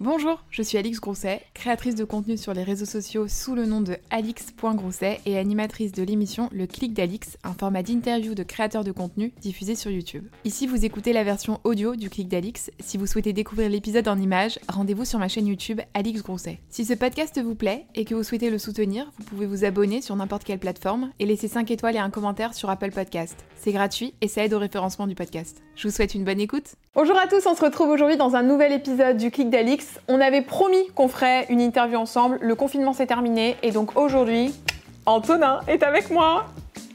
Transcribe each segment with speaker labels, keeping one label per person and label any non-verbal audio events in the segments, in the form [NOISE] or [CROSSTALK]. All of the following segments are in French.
Speaker 1: Bonjour, je suis Alix Grousset, créatrice de contenu sur les réseaux sociaux sous le nom de alix.grousset et animatrice de l'émission Le Clic d'Alix, un format d'interview de créateurs de contenu diffusé sur YouTube. Ici, vous écoutez la version audio du Clic d'Alix. Si vous souhaitez découvrir l'épisode en images, rendez-vous sur ma chaîne YouTube Alix Grousset. Si ce podcast vous plaît et que vous souhaitez le soutenir, vous pouvez vous abonner sur n'importe quelle plateforme et laisser 5 étoiles et un commentaire sur Apple Podcast. C'est gratuit et ça aide au référencement du podcast. Je vous souhaite une bonne écoute. Bonjour à tous, on se retrouve aujourd'hui dans un nouvel épisode du Clic d'Alix. On avait promis qu'on ferait une interview ensemble. Le confinement s'est terminé et donc aujourd'hui, Antonin est avec moi.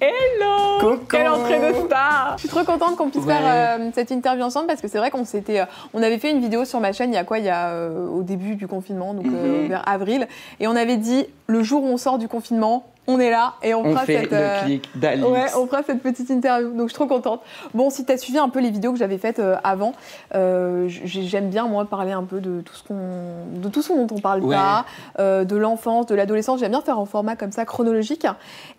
Speaker 1: Hello
Speaker 2: Coucou
Speaker 1: Quelle entrée de star Je suis trop contente qu'on puisse
Speaker 2: Ouais.
Speaker 1: faire euh, cette interview ensemble parce que c'est vrai qu'on s'était, euh, on avait fait une vidéo sur ma chaîne il y a quoi? Il y a euh, au début du confinement, donc euh,
Speaker 2: Mhm.
Speaker 1: vers avril, et on avait dit le jour où on sort du confinement, on est là et on,
Speaker 2: On
Speaker 1: fera
Speaker 2: fait
Speaker 1: cette.
Speaker 2: le
Speaker 1: euh,
Speaker 2: clic.
Speaker 1: Ouais, on fera cette petite interview. Donc, je suis trop contente. Bon, si tu as suivi un peu les vidéos que j'avais faites euh, avant, euh, j'aime bien, moi, parler un peu de tout ce, qu'on, de tout ce dont on parle
Speaker 2: Ouais.
Speaker 1: pas, de l'enfance, de l'adolescence. J'aime bien faire en format comme ça, chronologique.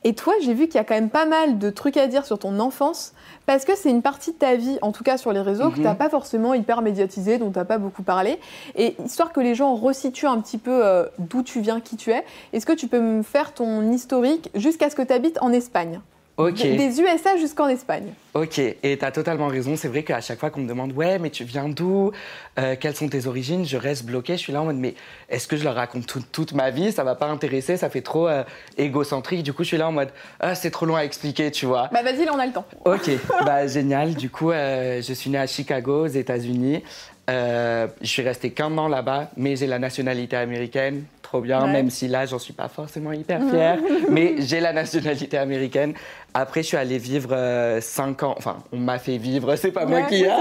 Speaker 1: Et toi, j'ai vu qu'il y a quand même pas mal de trucs à dire sur ton enfance, parce que c'est une partie de ta vie, en tout cas sur les réseaux, que
Speaker 2: Mhm.
Speaker 1: tu n'as pas forcément hyper médiatisé, dont tu n'as pas beaucoup parlé. Et histoire que les gens resituent un petit peu euh, d'où tu viens, qui tu es, est-ce que tu peux me faire ton historique jusqu'à ce que tu habites en Espagne?
Speaker 2: Ok,
Speaker 1: des USA jusqu'en Espagne.
Speaker 2: Ok. Et t'as totalement raison. C'est vrai qu'à chaque fois qu'on me demande, ouais, mais tu viens d'où Euh, Quelles sont tes origines Je reste bloqué. Je suis là en mode, mais est-ce que je leur raconte tout- toute ma vie? Ça va pas intéresser. Ça fait trop euh, égocentrique. Du coup, je suis là en mode, ah, c'est trop long à expliquer, tu vois.
Speaker 1: Bah vas-y, là on a le temps.
Speaker 2: Ok, [LAUGHS] bah génial. Du coup, euh, je suis né à Chicago, aux États-Unis. Je suis resté qu'un an là-bas, mais j'ai la nationalité américaine. Trop bien,
Speaker 1: Ouais.
Speaker 2: même si là, j'en suis pas forcément hyper [LAUGHS] fière. mais j'ai la nationalité américaine. Après, je suis allé vivre 5 ans. Enfin, on m'a fait vivre, c'est pas moi qui a.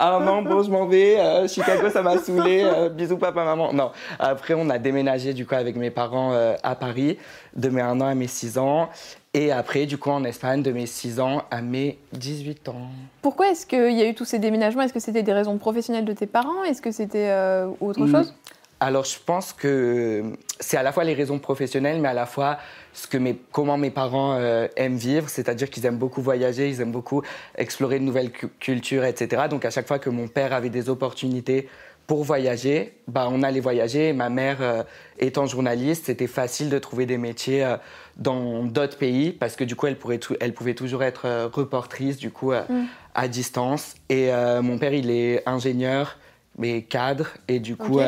Speaker 2: Un [LAUGHS] an, bon, je m'en vais. euh, Chicago, ça m'a [LAUGHS] saoulé. euh, bisous, papa, maman. Non. Après, on a déménagé, du coup, avec mes parents euh, à Paris, de mes 1 an à mes 6 ans. Et après, du coup, en Espagne, de mes 6 ans à mes 18 ans.
Speaker 1: Pourquoi est-ce qu'il y a eu tous ces déménagements? Est-ce que c'était des raisons professionnelles de tes parents? Est-ce que c'était euh, autre
Speaker 2: Mm.
Speaker 1: chose?
Speaker 2: Alors, je pense que c'est à la fois les raisons professionnelles, mais à la fois ce que mes, comment mes parents euh, aiment vivre, c'est-à-dire qu'ils aiment beaucoup voyager, ils aiment beaucoup explorer de nouvelles cu- cultures, etc. Donc, à chaque fois que mon père avait des opportunités pour voyager, bah, on allait voyager. Ma mère, euh, étant journaliste, c'était facile de trouver des métiers euh, dans d'autres pays parce que du coup, elle, pourrait elle pouvait toujours être euh, reportrice, du coup, euh,
Speaker 1: Mm.
Speaker 2: à distance. Et mon père, il est ingénieur, mais cadre. Et du coup.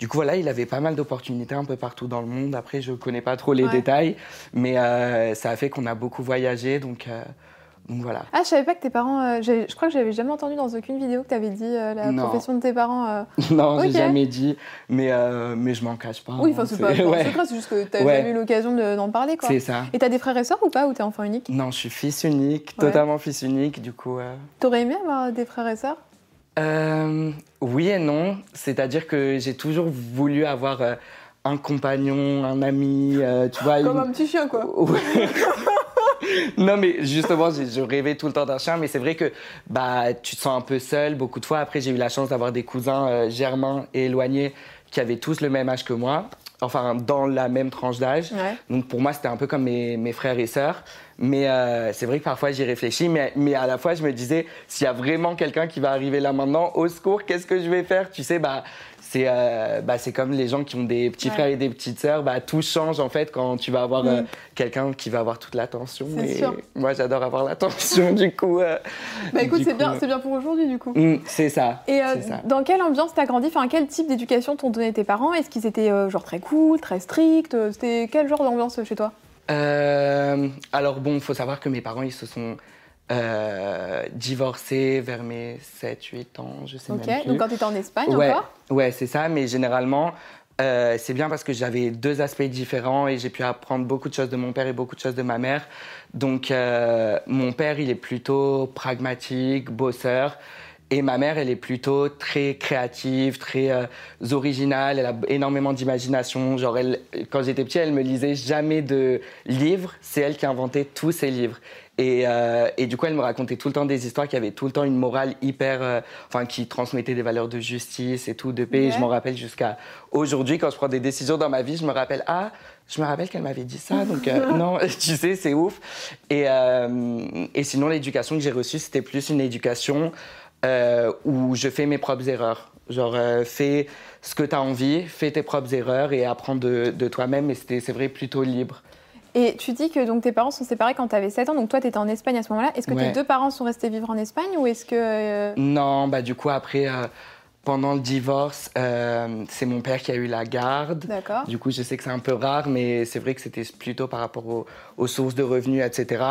Speaker 2: Du coup, voilà, il avait pas mal d'opportunités un peu partout dans le monde. Après, je connais pas trop les
Speaker 1: Ouais.
Speaker 2: détails, mais euh, ça a fait qu'on a beaucoup voyagé. Donc, euh, donc voilà.
Speaker 1: Ah, je savais pas que tes parents. euh, je crois que j'avais jamais entendu dans aucune vidéo que tu avais dit la
Speaker 2: Non.
Speaker 1: profession de tes parents. [LAUGHS]
Speaker 2: non,
Speaker 1: Ok.
Speaker 2: j'ai jamais dit, mais, mais je m'en cache pas.
Speaker 1: Oui,
Speaker 2: hein,
Speaker 1: enfin, c'est pas [LAUGHS] pas un
Speaker 2: ouais,
Speaker 1: secret, c'est juste que tu
Speaker 2: Ouais.
Speaker 1: jamais eu l'occasion de- d'en parler.
Speaker 2: c'est ça.
Speaker 1: Et t'as des frères et sœurs ou pas Ou t'es enfant unique?
Speaker 2: Non, je suis fils unique, totalement fils unique. Du coup,
Speaker 1: T'aurais aimé avoir des frères et sœurs?
Speaker 2: Euh, oui et non. C'est-à-dire que j'ai toujours voulu avoir euh, un compagnon, un ami, euh, tu vois.
Speaker 1: Comme
Speaker 2: une-
Speaker 1: un petit chien, quoi. [LAUGHS]
Speaker 2: Non, mais justement, je rêvais tout le temps d'un chien, mais c'est vrai que bah, tu te sens un peu seul beaucoup de fois. Après, j'ai eu la chance d'avoir des cousins euh, germains et éloignés qui avaient tous le même âge que moi, enfin, dans la même tranche d'âge.
Speaker 1: Ouais.
Speaker 2: Donc pour moi, c'était un peu comme mes, mes frères et sœurs. Mais euh, c'est vrai que parfois j'y réfléchis, mais, mais à la fois je me disais, s'il y a vraiment quelqu'un qui va arriver là maintenant, au secours, qu'est-ce que je vais faire? Tu sais, bah, c'est euh, bah, c'est comme les gens qui ont des petits
Speaker 1: Ouais.
Speaker 2: frères et des petites sœurs, bah, tout change en fait quand tu vas avoir
Speaker 1: Mm.
Speaker 2: euh, quelqu'un qui va avoir toute l'attention.
Speaker 1: C'est
Speaker 2: Et
Speaker 1: sûr.
Speaker 2: moi j'adore avoir l'attention, [LAUGHS] du coup. euh,
Speaker 1: Bah écoute, c'est bien,
Speaker 2: euh,
Speaker 1: c'est bien pour aujourd'hui, du coup.
Speaker 2: mm, c'est ça.
Speaker 1: Et
Speaker 2: ça.
Speaker 1: dans quelle ambiance t'as grandi? Enfin, quel type d'éducation t'ont donné tes parents? Est-ce qu'ils étaient genre très cool, très stricts? C'était quel genre d'ambiance chez toi?
Speaker 2: Alors bon, il faut savoir que mes parents, ils se sont euh, divorcés vers mes 7-8 ans, je sais
Speaker 1: Ok,
Speaker 2: même plus.
Speaker 1: donc quand t'étais en Espagne
Speaker 2: ouais,
Speaker 1: encore
Speaker 2: ouais, c'est ça, mais généralement, euh, c'est bien parce que j'avais deux aspects différents et j'ai pu apprendre beaucoup de choses de mon père et beaucoup de choses de ma mère. Donc, euh, mon père, il est plutôt pragmatique, bosseur. Et ma mère, elle est plutôt très créative, très euh, originale. Elle a énormément d'imagination. Genre, elle, quand j'étais petit, elle me lisait jamais de livres. C'est elle qui inventait tous ses livres. Et, euh, et du coup, elle me racontait tout le temps des histoires qui avaient tout le temps une morale hyper. euh, Enfin, qui transmettaient des valeurs de justice et tout, de paix. Et je m'en rappelle jusqu'à aujourd'hui, quand je prends des décisions dans ma vie, je me rappelle, ah, je me rappelle qu'elle m'avait dit ça. Donc, euh, [LAUGHS] non, [LAUGHS] tu sais, c'est ouf. Et, et sinon, l'éducation que j'ai reçue, c'était plus une éducation où je fais mes propres erreurs. Genre, fais ce que tu as envie, fais tes propres erreurs et apprends de, de toi-même. Et c'était, c'est vrai, plutôt libre.
Speaker 1: Et tu dis que donc, tes parents sont séparés quand tu avais 7 ans, donc toi tu étais en Espagne à ce moment-là. Est-ce que tes deux parents sont restés vivre en Espagne ou est-ce que. Euh,
Speaker 2: non, bah du coup après, euh, pendant le divorce, euh, c'est mon père qui a eu la garde.
Speaker 1: D'accord.
Speaker 2: Du coup je sais que c'est un peu rare, mais c'est vrai que c'était plutôt par rapport aux, sources de revenus, etc.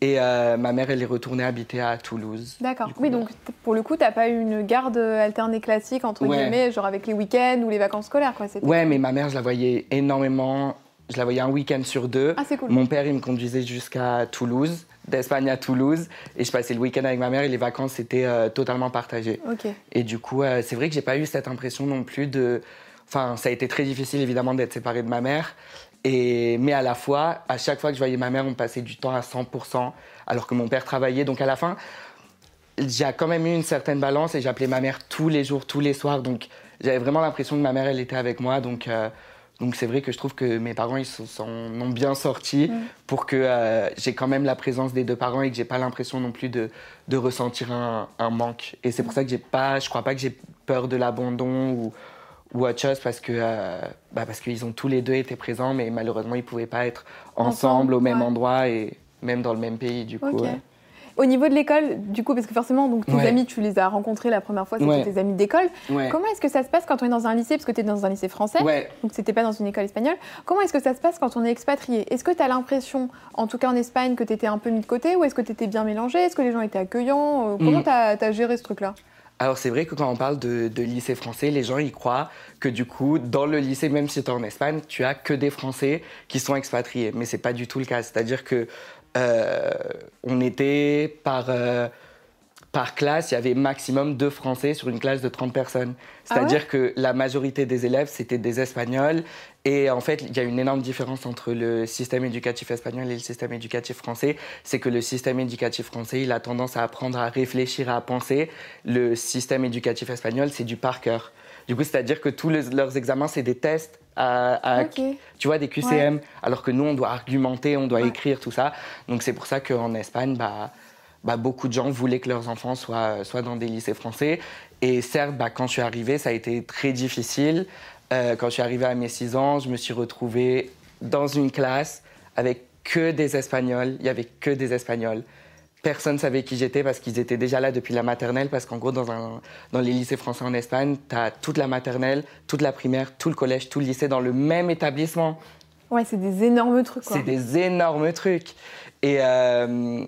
Speaker 2: Et ma mère, elle est retournée habiter à Toulouse.
Speaker 1: D'accord. Oui, donc pour le coup, tu n'as pas eu une garde alternée classique, entre guillemets, genre avec les week-ends ou les vacances scolaires, quoi.
Speaker 2: Ouais, mais ma mère, je la voyais énormément je la voyais un week-end sur deux.
Speaker 1: Ah, cool.
Speaker 2: Mon père, il me conduisait jusqu'à Toulouse, d'Espagne à Toulouse. Et je passais le week-end avec ma mère et les vacances, c'était euh, totalement partagé. Et du coup, euh, c'est vrai que j'ai pas eu cette impression non plus de. Enfin, ça a été très difficile, évidemment, d'être séparé de ma mère. Et... Mais à la fois, à chaque fois que je voyais ma mère, on passait du temps à 100%, alors que mon père travaillait. Donc à la fin, j'ai quand même eu une certaine balance et j'appelais ma mère tous les jours, tous les soirs. Donc j'avais vraiment l'impression que ma mère, elle était avec moi. Donc. Euh, donc c'est vrai que je trouve que mes parents ils s'en ont bien sorti mm. pour que euh, j'ai quand même la présence des deux parents et que j'ai pas l'impression non plus de, de ressentir un, un, manque. Et c'est pour ça que j'ai pas, je crois pas que j'ai peur de l'abandon ou, ou autre chose parce que euh, bah parce qu'ils ont tous les deux été présents, mais malheureusement ils pouvaient pas être ensemble, au même endroit et même dans le même pays du coup.
Speaker 1: Au niveau de l'école, du coup, parce que forcément, donc, tes amis, tu les as rencontrés la première fois, c'était tes amis d'école. Comment est-ce que ça se passe quand on est dans un lycée, parce que tu es dans un lycée français, donc c'était pas dans une école espagnole. Comment est-ce que ça se passe quand on est expatrié? Est-ce que tu as l'impression, en tout cas en Espagne, que tu étais un peu mis de côté ou est-ce que tu étais bien mélangé? Est-ce que les gens étaient accueillants? Euh, Comment mm. tu as, géré ce truc-là?
Speaker 2: Alors c'est vrai que quand on parle de, de, lycée français, les gens y croient que du coup, dans le lycée, même si tu es en Espagne, tu as que des Français qui sont expatriés. Mais c'est pas du tout le cas. C'est-à-dire que euh, on était par, euh, par classe, il y avait maximum deux Français sur une classe de 30 personnes. Ah C'est-à-dire que la majorité des élèves, c'était des Espagnols. Et en fait, il y a une énorme différence entre le système éducatif espagnol et le système éducatif français. C'est que le système éducatif français, il a tendance à apprendre à réfléchir, à penser. Le système éducatif espagnol, c'est du par cœur. Du coup, c'est-à-dire que tous leurs examens, c'est des tests à, tu vois, des QCM, alors que nous, on doit argumenter, on doit écrire, tout ça. Donc c'est pour ça qu'en Espagne, bah, bah, beaucoup de gens voulaient que leurs enfants soient, soient dans des lycées français. Et certes, bah, quand je suis arrivée, ça a été très difficile. Euh, quand je suis arrivée à mes 6 ans, je me suis retrouvée dans une classe avec que des Espagnols. Il y avait que des Espagnols personne ne savait qui j'étais parce qu'ils étaient déjà là depuis la maternelle. Parce qu'en gros, dans, un, dans les lycées français en Espagne, tu as toute la maternelle, toute la primaire, tout le collège, tout le lycée dans le même établissement.
Speaker 1: Ouais, c'est des énormes trucs.
Speaker 2: C'est des énormes trucs. Et, euh,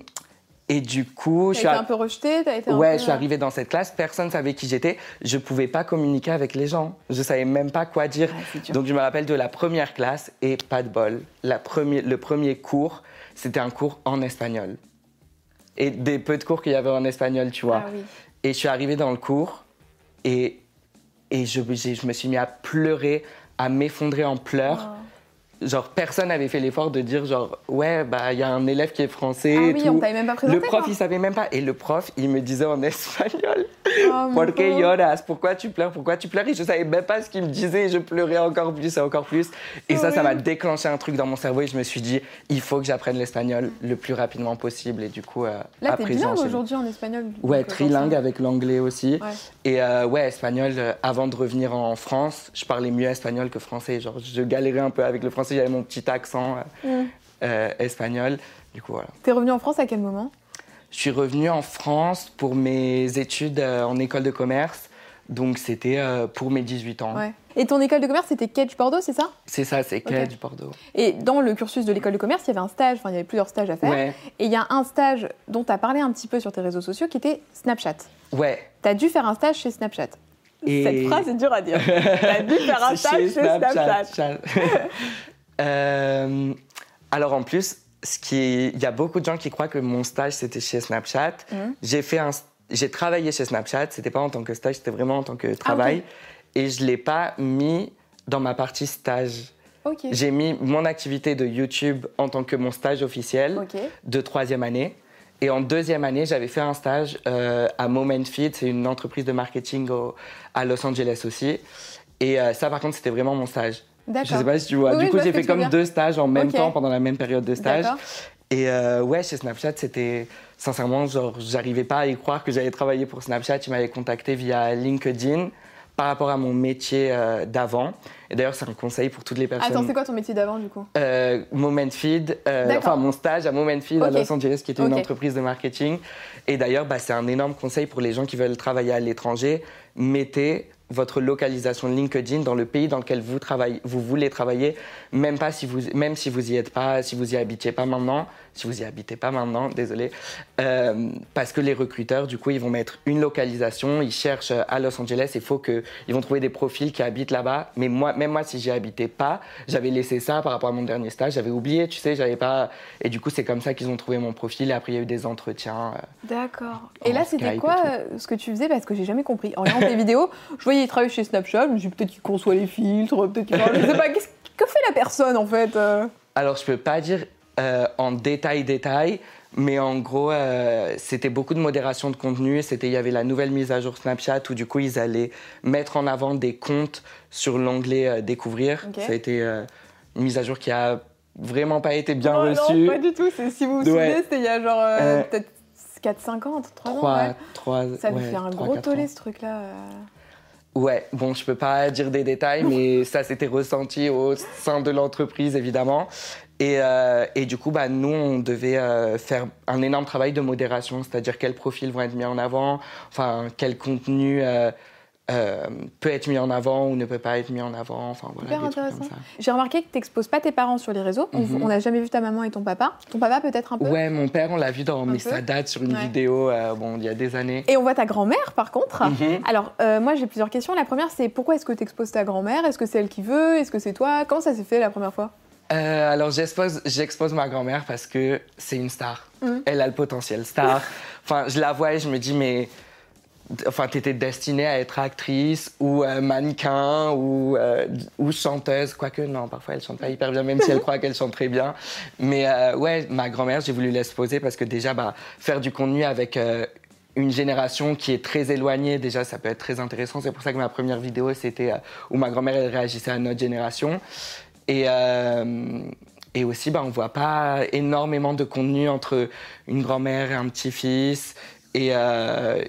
Speaker 2: et du coup,
Speaker 1: je suis été un peu rejetée. Été
Speaker 2: ouais, je suis arrivée dans cette classe. Personne ne savait qui j'étais. Je pouvais pas communiquer avec les gens. Je savais même pas quoi dire. Donc je me rappelle de la première classe et pas de bol. La premier, le premier cours, c'était un cours en espagnol et des peu de cours qu'il y avait en espagnol, tu vois.
Speaker 1: Ah
Speaker 2: et je suis arrivée dans le cours et, et je, je me suis mis à pleurer, à m'effondrer en pleurs. Oh genre personne n'avait fait l'effort de dire genre ouais bah il y a un élève qui est français
Speaker 1: ah
Speaker 2: et
Speaker 1: oui,
Speaker 2: tout.
Speaker 1: on même pas présenté,
Speaker 2: le prof
Speaker 1: il
Speaker 2: savait même pas. Et le prof il me disait en [LAUGHS] espagnol. Oh, ¿Por qué lloras? Pourquoi tu pleures? Pourquoi tu pleures et je savais même pas ce qu'il me disait. Et je pleurais encore plus et encore plus. Et ça ça m'a déclenché un truc dans mon cerveau et je me suis dit il faut que j'apprenne l'espagnol le plus rapidement possible. Et du coup euh,
Speaker 1: là t'es bilingue aujourd'hui en espagnol
Speaker 2: ouais euh, trilingue avec l'anglais aussi. Et euh, ouais espagnol avant de revenir en France je parlais mieux espagnol que français. Genre je galérais un peu avec le français j'avais mon petit accent euh, mm. euh, espagnol. Du coup, voilà.
Speaker 1: T'es revenu en France à quel moment?
Speaker 2: Je suis revenu en France pour mes études euh, en école de commerce. Donc c'était pour mes 18 ans.
Speaker 1: Et ton école de commerce, c'était Kedge Bordeaux, c'est ça?
Speaker 2: C'est ça, c'est Kedge Bordeaux.
Speaker 1: Et dans le cursus de l'école de commerce, il y avait un stage, enfin il y avait plusieurs stages à faire. Et il y a un stage dont tu as parlé un petit peu sur tes réseaux sociaux qui était Snapchat.
Speaker 2: Ouais.
Speaker 1: Tu as dû faire un stage chez Snapchat. Cette phrase est dure à dire. [LAUGHS] tu as dû faire un stage chez, Snapchat. [LAUGHS]
Speaker 2: Euh, alors en plus, ce qui il y a beaucoup de gens qui croient que mon stage c'était chez Snapchat. Mmh. J'ai fait un, j'ai travaillé chez Snapchat. C'était pas en tant que stage, c'était vraiment en tant que travail. Ah, Et je l'ai pas mis dans ma partie stage. J'ai mis mon activité de YouTube en tant que mon stage officiel de troisième année. Et en deuxième année, j'avais fait un stage euh, à Moment Feed, c'est une entreprise de marketing à Los Angeles aussi. Et euh, ça, par contre, c'était vraiment mon stage. Je sais pas si tu vois. du coup, j'ai fait comme deux stages en même temps pendant la même période de stage. Et euh, ouais, chez Snapchat, c'était sincèrement, genre, j'arrivais pas à y croire que j'allais travailler pour Snapchat. Ils m'avaient contacté via LinkedIn par rapport à mon métier euh, d'avant. Et d'ailleurs, c'est un conseil pour toutes les personnes.
Speaker 1: Attends, c'est quoi ton métier d'avant du coup?
Speaker 2: Euh, Moment Feed, euh, enfin mon stage à Moment Feed à. Los Angeles, qui était une entreprise de marketing. Et d'ailleurs, bah, c'est un énorme conseil pour les gens qui veulent travailler à l'étranger. Mettez votre localisation LinkedIn dans le pays dans lequel vous, travaillez, vous voulez travailler, même, pas si vous, même si vous y êtes pas, si vous y habitiez pas maintenant, si vous y habitez pas maintenant, désolé, Euh, parce que les recruteurs, du coup, ils vont mettre une localisation, ils cherchent à Los Angeles, il faut que, ils vont trouver des profils qui habitent là-bas. Mais moi, même moi, si j'y habitais pas, j'avais laissé ça par rapport à mon dernier stage, j'avais oublié, tu sais, j'avais pas, et du coup, c'est comme ça qu'ils ont trouvé mon profil. Et après, il y a eu des entretiens. euh,
Speaker 1: D'accord.
Speaker 2: En
Speaker 1: Et là, c'était quoi euh, ce que tu faisais? Parce que j'ai jamais compris. En regardant tes vidéos, je voyais il travaille chez Snapchat, je me suis peut-être qu'il conçoit les filtres, peut-être qu'il parle. Je sais pas, qu'est-ce- que fait la personne en fait euh?
Speaker 2: Alors, je peux pas dire euh, en détail, détail, mais en gros, euh, c'était beaucoup de modération de contenu. C'était, il y avait la nouvelle mise à jour Snapchat où du coup, ils allaient mettre en avant des comptes sur l'onglet euh, découvrir.
Speaker 1: Ok.
Speaker 2: Ça a été euh, une mise à jour qui a vraiment pas été bien reçue.
Speaker 1: Non, pas du tout. C'est- Si vous vous
Speaker 2: Ouais.
Speaker 1: souvenez, c'était il y a genre peut-être 4-5 ans, 3 ans. Ouais. Ça
Speaker 2: ouais,
Speaker 1: fait un gros tollé
Speaker 2: ans.
Speaker 1: ce truc-là.
Speaker 2: Ouais, bon, je peux pas dire des détails, mais [LAUGHS] ça s'était ressenti au sein de l'entreprise, évidemment. Et, euh, et du coup, bah, nous, on devait euh, faire un énorme travail de modération, c'est-à-dire quels profils vont être mis en avant, enfin, quel contenu euh, peut être mis en avant ou ne peut pas être mis en avant, enfin, voilà,
Speaker 1: Hyper
Speaker 2: des trucs
Speaker 1: intéressant.
Speaker 2: comme ça.
Speaker 1: J'ai remarqué que tu n'exposes pas tes parents sur les réseaux. On-
Speaker 2: Mhm.
Speaker 1: On n'a jamais vu ta maman et ton papa. Ton papa peut-être un peu
Speaker 2: Ouais, mon père, on l'a vu dans
Speaker 1: Un
Speaker 2: Mais
Speaker 1: peu
Speaker 2: ça date sur une
Speaker 1: Ouais.
Speaker 2: vidéo, bon, il y a des années.
Speaker 1: Et on voit ta grand-mère par contre.
Speaker 2: Mhm.
Speaker 1: Alors, moi j'ai plusieurs questions. La première, c'est pourquoi est-ce que tu exposes ta grand-mère? Est-ce que c'est elle qui veut? Est-ce que c'est toi? Comment ça s'est fait la première fois?
Speaker 2: Euh, alors j'expose, j'expose ma grand-mère parce que c'est une star.
Speaker 1: Mhm.
Speaker 2: Elle a le potentiel star. enfin, je la vois et je me dis mais enfin t'étais destinée à être actrice ou euh, mannequin ou euh, ou chanteuse quoique non parfois elle chante pas hyper bien même si elle croit qu'elle chante très bien. Mais euh, ouais ma grand-mère j'ai voulu l'exposer parce que déjà bah faire du contenu avec une génération qui est très éloignée, déjà, ça peut être très intéressant. C'est pour ça que ma première vidéo, c'était où ma grand-mère elle réagissait à notre génération. Et, euh, et aussi, bah, on voit pas énormément de contenu entre une grand-mère et un petit-fils. Et, euh,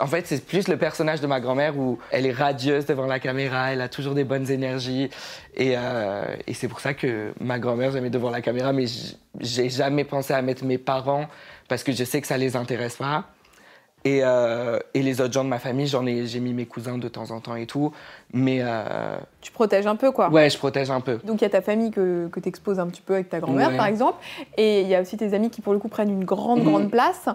Speaker 2: en fait, c'est plus le personnage de ma grand-mère où elle est radieuse devant la caméra, elle a toujours des bonnes énergies. Et, euh, et c'est pour ça que ma grand-mère, j'aimais devant la caméra, mais j'ai jamais pensé à mettre mes parents parce que je sais que ça les intéresse pas. Et, euh, et les autres gens de ma famille, j'en ai, j'ai mis mes cousins de temps en temps et tout. Mais euh,
Speaker 1: Tu protèges un peu quoi.
Speaker 2: ouais, je protège un peu.
Speaker 1: Donc il y a ta famille que, que tu exposes un petit peu avec ta grand-mère
Speaker 2: Ouais.
Speaker 1: par exemple. Et il y a aussi tes amis qui pour le coup prennent une grande,
Speaker 2: Mhm.
Speaker 1: grande place.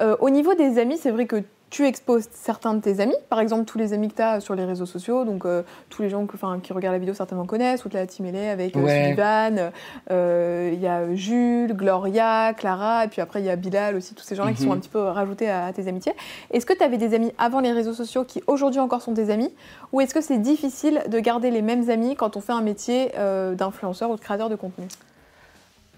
Speaker 1: Euh, au niveau des amis, c'est vrai que tu exposes certains de tes amis. Par exemple, tous les amis que tu as sur les réseaux sociaux. Donc euh, tous les gens que, qui regardent la vidéo certainement connaissent. Toute la team Elé avec euh,
Speaker 2: Ouais.
Speaker 1: Sullivan. euh, Il y a Jules, Gloria, Clara. Et puis après il y a Bilal aussi. Tous ces gens-là qui
Speaker 2: Mhm.
Speaker 1: sont un petit peu rajoutés à, à tes amitiés. Est-ce que tu avais des amis avant les réseaux sociaux qui aujourd'hui encore sont tes amis? Ou est-ce que c'est difficile de garder les mêmes amis quand on fait un métier euh, d'influenceur ou de créateur de contenu?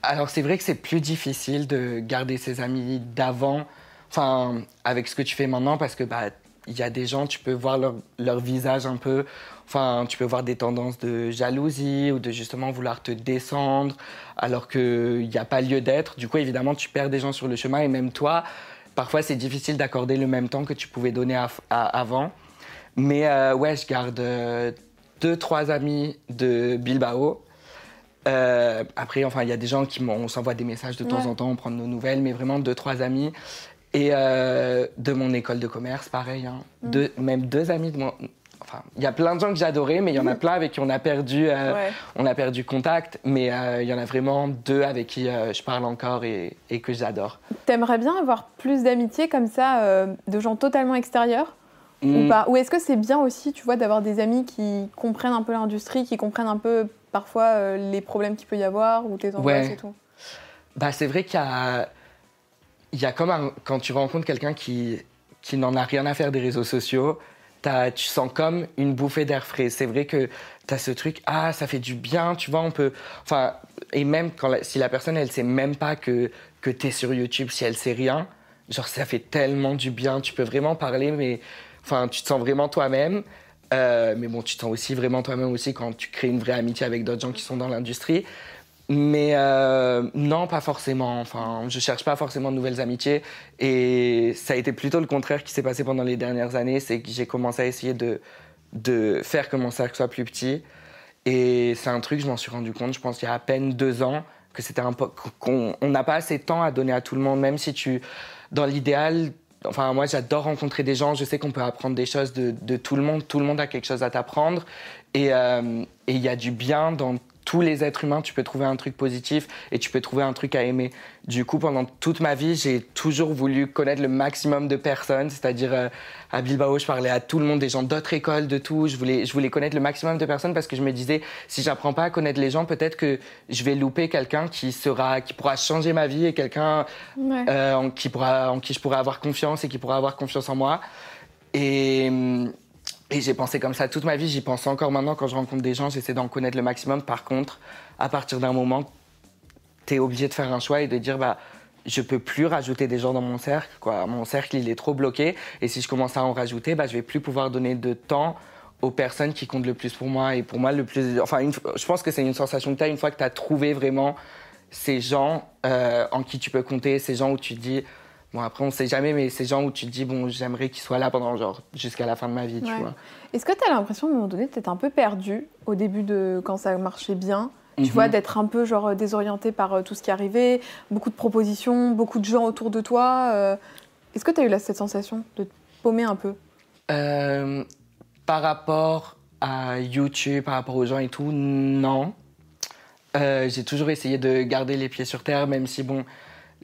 Speaker 2: Alors c'est vrai que c'est plus difficile de garder ses amis d'avant, enfin avec ce que tu fais maintenant, parce que bah il y a des gens, tu peux voir leur, leur visage un peu, enfin tu peux voir des tendances de jalousie ou de justement vouloir te descendre, alors qu'il n'y a pas lieu d'être. Du coup évidemment tu perds des gens sur le chemin et même toi, parfois c'est difficile d'accorder le même temps que tu pouvais donner à- à- avant. Mais euh, ouais, je garde euh, deux, trois amis de Bilbao. Euh, après, enfin, il y a des gens qui m'en- on s'envoie des messages de temps en temps, on prend nos nouvelles, mais vraiment deux, trois amis. Et euh, de mon école de commerce, pareil. hein.
Speaker 1: Mm.
Speaker 2: Deux- même deux amis de mon. Enfin, il y a plein de gens que j'adorais, mais il y en a plein avec qui on a perdu, euh,
Speaker 1: Ouais.
Speaker 2: on a perdu contact. Mais euh, il y en a vraiment deux avec qui je parle encore et, et que j'adore.
Speaker 1: T'aimerais bien avoir plus d'amitié comme ça, de gens totalement extérieurs? Ou
Speaker 2: Mm.
Speaker 1: pas? Ou est-ce que c'est bien aussi, tu vois, d'avoir des amis qui comprennent un peu l'industrie, qui comprennent un peu parfois les problèmes qu'il peut y avoir ou tes angoisses
Speaker 2: Ouais.
Speaker 1: et tout?
Speaker 2: Bah, c'est vrai qu'il y a, il y a comme un- quand tu rencontres quelqu'un qui, qui n'en a rien à faire des réseaux sociaux, t'as- tu sens comme une bouffée d'air frais. C'est vrai que tu as ce truc, ah, ça fait du bien, tu vois, on peut. Enfin, et même quand la- si la personne, elle sait même pas que, que tu es sur YouTube, si elle sait rien, genre, ça fait tellement du bien, tu peux vraiment parler, mais enfin, tu te sens vraiment toi-même. Euh, mais bon, tu te sens aussi vraiment toi-même aussi quand tu crées une vraie amitié avec d'autres gens qui sont dans l'industrie. Mais euh, non, pas forcément. Enfin, je cherche pas forcément de nouvelles amitiés. Et ça a été plutôt le contraire qui s'est passé pendant les dernières années. C'est que j'ai commencé à essayer de, de faire que mon cercle soit plus petit. Et c'est un truc, je m'en suis rendu compte, je pense, il y a à peine deux ans, que c'était un qu'on n'a pas assez de temps à donner à tout le monde, même si tu, dans l'idéal, enfin moi j'adore rencontrer des gens, je sais qu'on peut apprendre des choses de, de, tout le monde, tout le monde a quelque chose à t'apprendre, et euh, il y a du bien dans tous les êtres humains, tu peux trouver un truc positif et tu peux trouver un truc à aimer. Du coup, pendant toute ma vie, j'ai toujours voulu connaître le maximum de personnes, c'est-à-dire euh, à Bilbao, je parlais à tout le monde, des gens d'autres écoles, de tout. Je voulais, je voulais connaître le maximum de personnes parce que je me disais, si j'apprends pas à connaître les gens, peut-être que je vais louper quelqu'un qui sera, qui pourra changer ma vie et quelqu'un euh, en qui pourra, en qui je pourrai avoir confiance et qui pourra avoir confiance en moi. Et hum, et j'ai pensé comme ça toute ma vie, j'y pense encore maintenant quand je rencontre des gens, j'essaie d'en connaître le maximum. Par contre, à partir d'un moment, tu es obligé de faire un choix et de dire bah je peux plus rajouter des gens dans mon cercle quoi. Mon cercle, il est trop bloqué et si je commence à en rajouter, bah je vais plus pouvoir donner de temps aux personnes qui comptent le plus pour moi et pour moi le plus enfin je pense que c'est une sensation que tu as une fois que tu as trouvé vraiment ces gens euh, en qui tu peux compter, ces gens où tu dis Bon, après, on sait jamais, mais ces gens où tu te dis, bon, j'aimerais qu'ils soient là pendant, genre, jusqu'à la fin de ma vie, tu vois.
Speaker 3: Est-ce que tu as l'impression, à un moment donné, d'être un peu perdu au début de quand ça marchait bien? Tu vois, mhm. d'être un peu, genre, désorienté par euh, tout ce qui arrivait, beaucoup de propositions, beaucoup de gens autour de toi. Euh. Est-ce que tu as eu là, cette sensation de te paumer un peu?
Speaker 2: Euh, Par rapport à YouTube, par rapport aux gens et tout, non. J'ai toujours essayé de garder les pieds sur terre, même si, bon,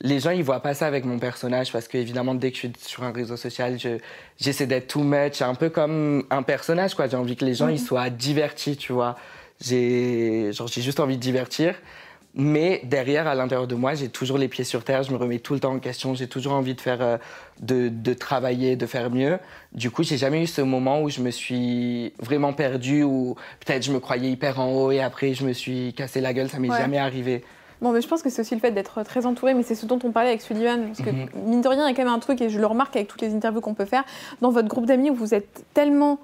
Speaker 2: les gens ils voient pas ça avec mon personnage parce que évidemment dès que je suis sur un réseau social j'essaie d'être too much un peu comme un personnage quoi. J'ai envie que les gens ils mhm. soient divertis tu vois. J'ai genre j'ai juste envie de divertir. Mais derrière à l'intérieur de moi j'ai toujours les pieds sur terre. Je me remets tout le temps en question. J'ai toujours envie de faire euh, de, de, travailler de faire mieux. Du coup j'ai jamais eu ce moment où je me suis vraiment perdu ou peut-être je me croyais hyper en haut et après je me suis cassé la gueule. Ça m'est jamais arrivé
Speaker 3: Bon, mais je pense que c'est aussi le fait d'être très entouré, mais c'est ce dont on parlait avec Sullivan. Parce que, mhm. mine de rien, il y a quand même un truc, et je le remarque avec toutes les interviews qu'on peut faire, dans votre groupe d'amis où vous êtes tellement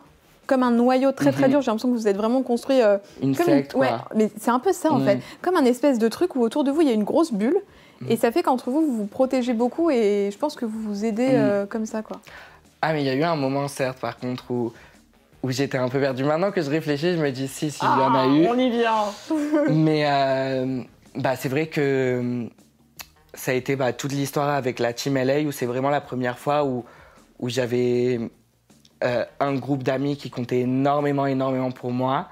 Speaker 3: comme un noyau très très mhm. dur. J'ai l'impression que vous êtes vraiment construit. Euh,
Speaker 2: une secte,
Speaker 3: Ouais, mais c'est un peu ça en mhm. fait. Comme un espèce de truc où autour de vous il y a une grosse bulle. Et ça fait qu'entre vous, vous vous protégez beaucoup et je pense que vous vous aidez euh, comme ça, quoi.
Speaker 2: Ah, mais il y a eu un moment, certes, par contre, où, où j'étais un peu perdue. Maintenant que je réfléchis, je me dis si, si, il y en a ah, eu.
Speaker 3: On y vient.
Speaker 2: mais, euh, bah, c'est vrai que hum, ça a été bah, toute l'histoire avec la Team LA où c'est vraiment la première fois où, où j'avais euh, un groupe d'amis qui comptait énormément, énormément pour moi.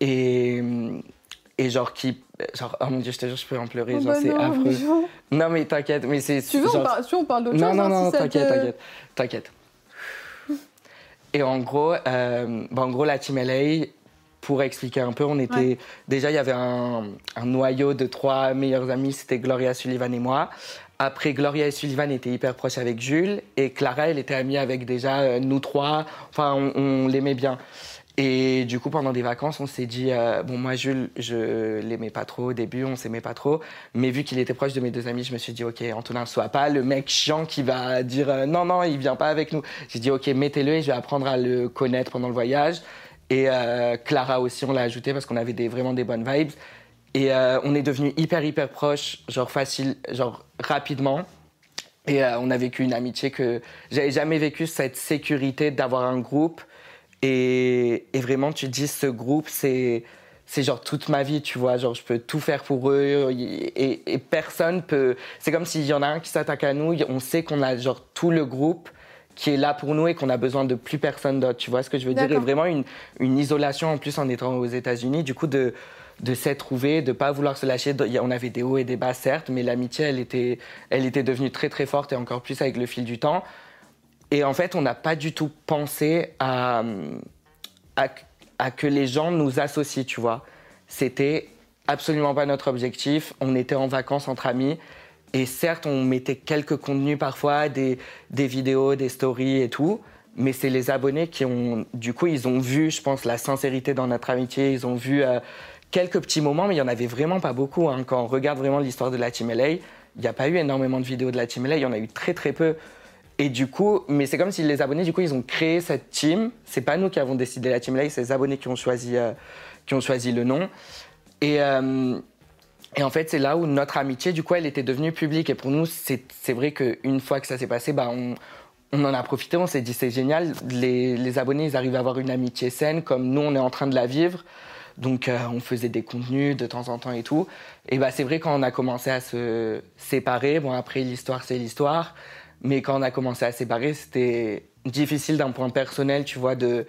Speaker 2: Et, hum, et genre qui. Genre, oh mon dieu, je te jure, je peux en pleurer,
Speaker 3: oh
Speaker 2: genre,
Speaker 3: bah
Speaker 2: c'est affreux. Non, mais t'inquiète, mais c'est.
Speaker 3: Tu veux, on, parle, on parle d'autre
Speaker 2: chose
Speaker 3: Non,
Speaker 2: non, non, t'inquiète, t'inquiète, t'inquiète. Et en gros, euh, bah, en gros, la Team LA, pour expliquer un peu, on était déjà il y avait un, noyau de trois meilleurs amis, c'était Gloria Sullivan et moi. Après, Gloria et Sullivan étaient hyper proches avec Jules et Clara, elle était amie avec déjà euh, nous trois. Enfin, on, l'aimait bien. Et du coup, pendant des vacances, on s'est dit, euh, bon, moi, Jules, je l'aimais pas trop au début, on s'aimait pas trop. Mais vu qu'il était proche de mes deux amis, je me suis dit, OK, Antonin, sois pas le mec chiant qui va dire, euh, non, non, il vient pas avec nous. J'ai dit, OK, mettez-le et je vais apprendre à le connaître pendant le voyage. Et euh, Clara aussi, on l'a ajouté parce qu'on avait vraiment des bonnes vibes. Et euh, on est devenus hyper, hyper proches, genre facile, genre rapidement. Et euh, on a vécu une amitié que j'avais jamais vécu cette sécurité d'avoir un groupe. Et, et, vraiment, tu te dis, ce groupe, c'est, c'est genre toute ma vie, tu vois. Genre, je peux tout faire pour eux et, et personne peut. C'est comme s'il y en a un qui s'attaque à nous, on sait qu'on a genre tout le groupe qui est là pour nous et qu'on a besoin de plus personne d'autre. Tu vois ce que je veux dire? Et vraiment une, une, isolation en plus en étant aux États-Unis. Du coup, de, de s'être trouvé, de pas vouloir se lâcher. On avait des hauts et des bas, certes, mais l'amitié, elle était, elle était devenue très très forte et encore plus avec le fil du temps. Et en fait, on n'a pas du tout pensé à, à, à, que les gens nous associent, tu vois. C'était absolument pas notre objectif. On était en vacances entre amis. Et certes, on mettait quelques contenus parfois, des, des vidéos, des stories et tout. Mais c'est les abonnés qui ont, du coup, ils ont vu, je pense, la sincérité dans notre amitié. Ils ont vu euh, quelques petits moments, mais il y en avait vraiment pas beaucoup. Hein. Quand on regarde vraiment l'histoire de la Team LA, il n'y a pas eu énormément de vidéos de la Team LA. Il y en a eu très très peu. Et du coup, mais c'est comme si les abonnés, du coup, ils ont créé cette team. C'est pas nous qui avons décidé la Team LA, c'est les abonnés qui ont choisi, euh, qui ont choisi le nom. Et euh, et en fait, c'est là où notre amitié, du coup, elle était devenue publique. Et pour nous, c'est vrai qu'une fois que ça s'est passé, bah, on, on en a profité, on s'est dit c'est génial, les, les, abonnés ils arrivent à avoir une amitié saine comme nous on est en train de la vivre. Donc euh, on faisait des contenus de temps en temps et tout. Et bah c'est vrai quand on a commencé à se séparer, bon après l'histoire c'est l'histoire, mais quand on a commencé à se séparer c'était difficile d'un point personnel, tu vois, de,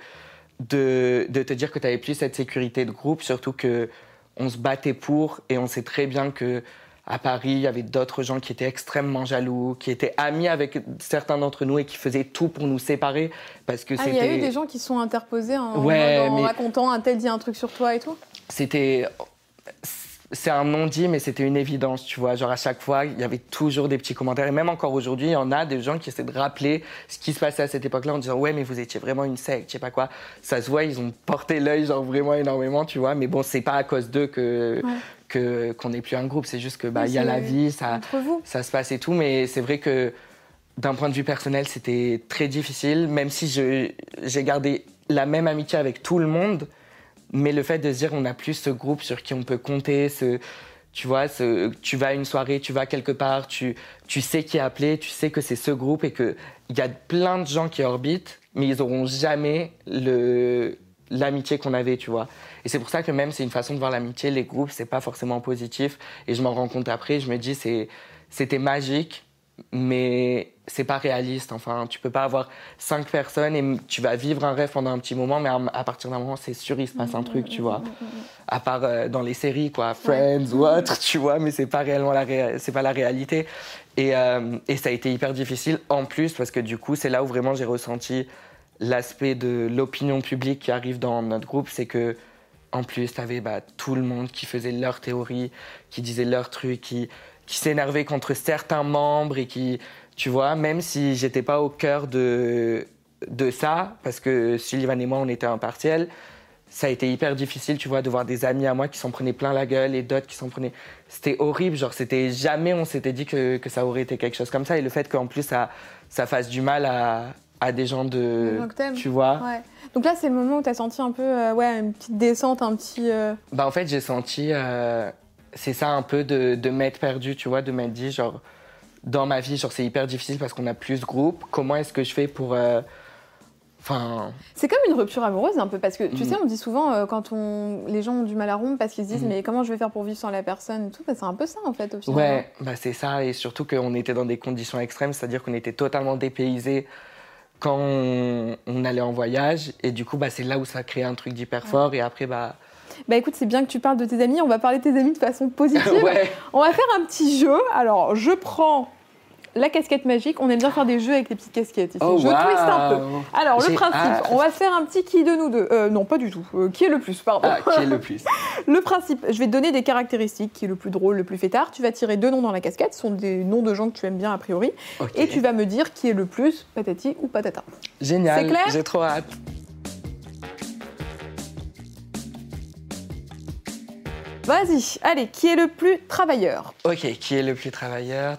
Speaker 2: de, de te dire que tu n'avais plus cette sécurité de groupe, surtout que on se battait pour et on sait très bien que à Paris, il y avait d'autres gens qui étaient extrêmement jaloux, qui étaient amis avec certains d'entre nous et qui faisaient tout pour nous séparer parce que
Speaker 1: ah,
Speaker 2: c'était.
Speaker 1: Il y a eu des gens qui sont interposés en, ouais, en racontant un tel dit un truc sur toi et tout?
Speaker 2: C'était c'est un non-dit, mais c'était une évidence, tu vois. Genre, à chaque fois, il y avait toujours des petits commentaires. Et même encore aujourd'hui, il y en a des gens qui essaient de rappeler ce qui se passait à cette époque-là en disant Ouais, mais vous étiez vraiment une secte, je sais pas quoi. Ça se voit, ils ont porté l'œil, genre vraiment énormément, tu vois. Mais bon, c'est pas à cause d'eux que. que qu'on n'est plus un groupe, c'est juste que bah il y a la vie, ça, ça se passe et tout, mais c'est vrai que d'un point de vue personnel, c'était très difficile, même si j'ai gardé la même amitié avec tout le monde, mais le fait de se dire on n'a plus ce groupe sur qui on peut compter, ce, tu vois, tu vas à une soirée, tu vas quelque part, tu, tu sais qui est appelé, tu sais que c'est ce groupe et qu'il y a plein de gens qui orbitent, mais ils n'auront jamais l'amitié qu'on avait, tu vois. Et c'est pour ça que même c'est une façon de voir l'amitié, les groupes, c'est pas forcément positif. Et je m'en rends compte après, je me dis, c'était magique, mais c'est pas réaliste. Enfin, tu peux pas avoir cinq personnes et tu vas vivre un rêve pendant un petit moment, mais à, partir d'un moment, c'est sûr, il se passe un truc, tu vois. À part euh, dans les séries, quoi, Friends ou autre, tu vois, mais c'est pas réellement la, pas la réalité. Et, euh, et, ça a été hyper difficile en plus parce que du coup, c'est là où vraiment j'ai ressenti l'aspect de l'opinion publique qui arrive dans notre groupe, c'est que en plus, tu avais bah, tout le monde qui faisait leur théorie, qui disait leur truc, qui, qui s'énervait contre certains membres et qui tu vois, même si j'étais pas au cœur de, de ça, parce que Sullivan et moi, on était impartiels, ça a été hyper difficile, tu vois, de voir des amis à moi qui s'en prenaient plein la gueule et d'autres qui s'en prenaient. C'était horrible, genre, c'était jamais on s'était dit que, que, ça aurait été quelque chose comme ça. Et le fait qu'en plus, ça, ça fasse du mal à, à des gens de. Tu vois
Speaker 1: ouais. Donc là, c'est le moment où tu as senti un peu, euh, ouais, une petite descente, un petit. Euh,
Speaker 2: bah, en fait, j'ai senti. Euh, c'est ça un peu de, de m'être perdu, tu vois, de m'être dit, genre dans ma vie, genre c'est hyper difficile parce qu'on a plus de groupes. Comment est-ce que je fais pour euh, Enfin...
Speaker 1: C'est comme une rupture amoureuse un peu parce que tu mm. sais on dit souvent euh, quand on les gens ont du mal à rompre parce qu'ils se disent mm. mais comment je vais faire pour vivre sans la personne et tout bah, c'est un peu ça en fait au final.
Speaker 2: Ouais bah c'est ça et surtout qu'on était dans des conditions extrêmes c'est-à-dire qu'on était totalement dépaysés quand on, allait en voyage et du coup bah c'est là où ça crée un truc d'hyper fort et après bah
Speaker 1: bah écoute, c'est bien que tu parles de tes amis. On va parler de tes amis de façon positive. [LAUGHS] On va faire un petit jeu. Alors, je prends la casquette magique. On aime bien faire des jeux avec les petites casquettes ici.
Speaker 2: Oh,
Speaker 1: je twist un peu. Alors, le principe, on va faire un petit qui de nous deux. Euh, non, pas du tout. Euh, qui est le plus, pardon.
Speaker 2: Ah, qui est le plus [LAUGHS]
Speaker 1: Le principe, je vais te donner des caractéristiques. Qui est le plus drôle, le plus fêtard. Tu vas tirer deux noms dans la casquette. Ce sont des noms de gens que tu aimes bien a priori. Et tu vas me dire qui est le plus, patati ou patata.
Speaker 2: Génial.
Speaker 1: C'est clair?
Speaker 2: J'ai trop hâte.
Speaker 1: Vas-y, allez, qui est le plus travailleur
Speaker 2: Ok, qui est le plus travailleur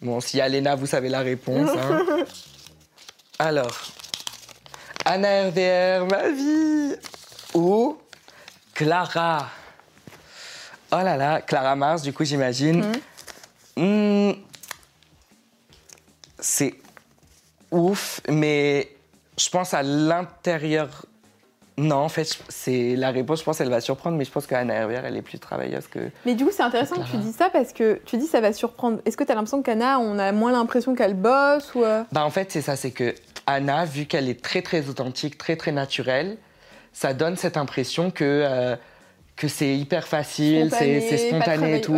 Speaker 2: Bon, si Alena, vous savez la réponse. Hein. [LAUGHS] Alors, Anna RDR, ma vie Ou Clara Oh là là, Clara Mars, du coup, j'imagine. Hmm. Hmm. C'est ouf, mais je pense à l'intérieur non, en fait, c'est la réponse, je pense, elle va surprendre, mais je pense qu'Anna Hervière, elle est plus travailleuse que.
Speaker 1: Mais du coup, c'est intéressant que, tu dis ça parce que tu dis ça va surprendre. Est-ce que tu as l'impression qu'Anna, on a moins l'impression qu'elle bosse ou euh?
Speaker 2: Bah, en fait, c'est ça, c'est que Anna, vu qu'elle est très, très authentique, très, très naturelle, ça donne cette impression que. Euh, que c'est hyper facile, c'est spontané et tout.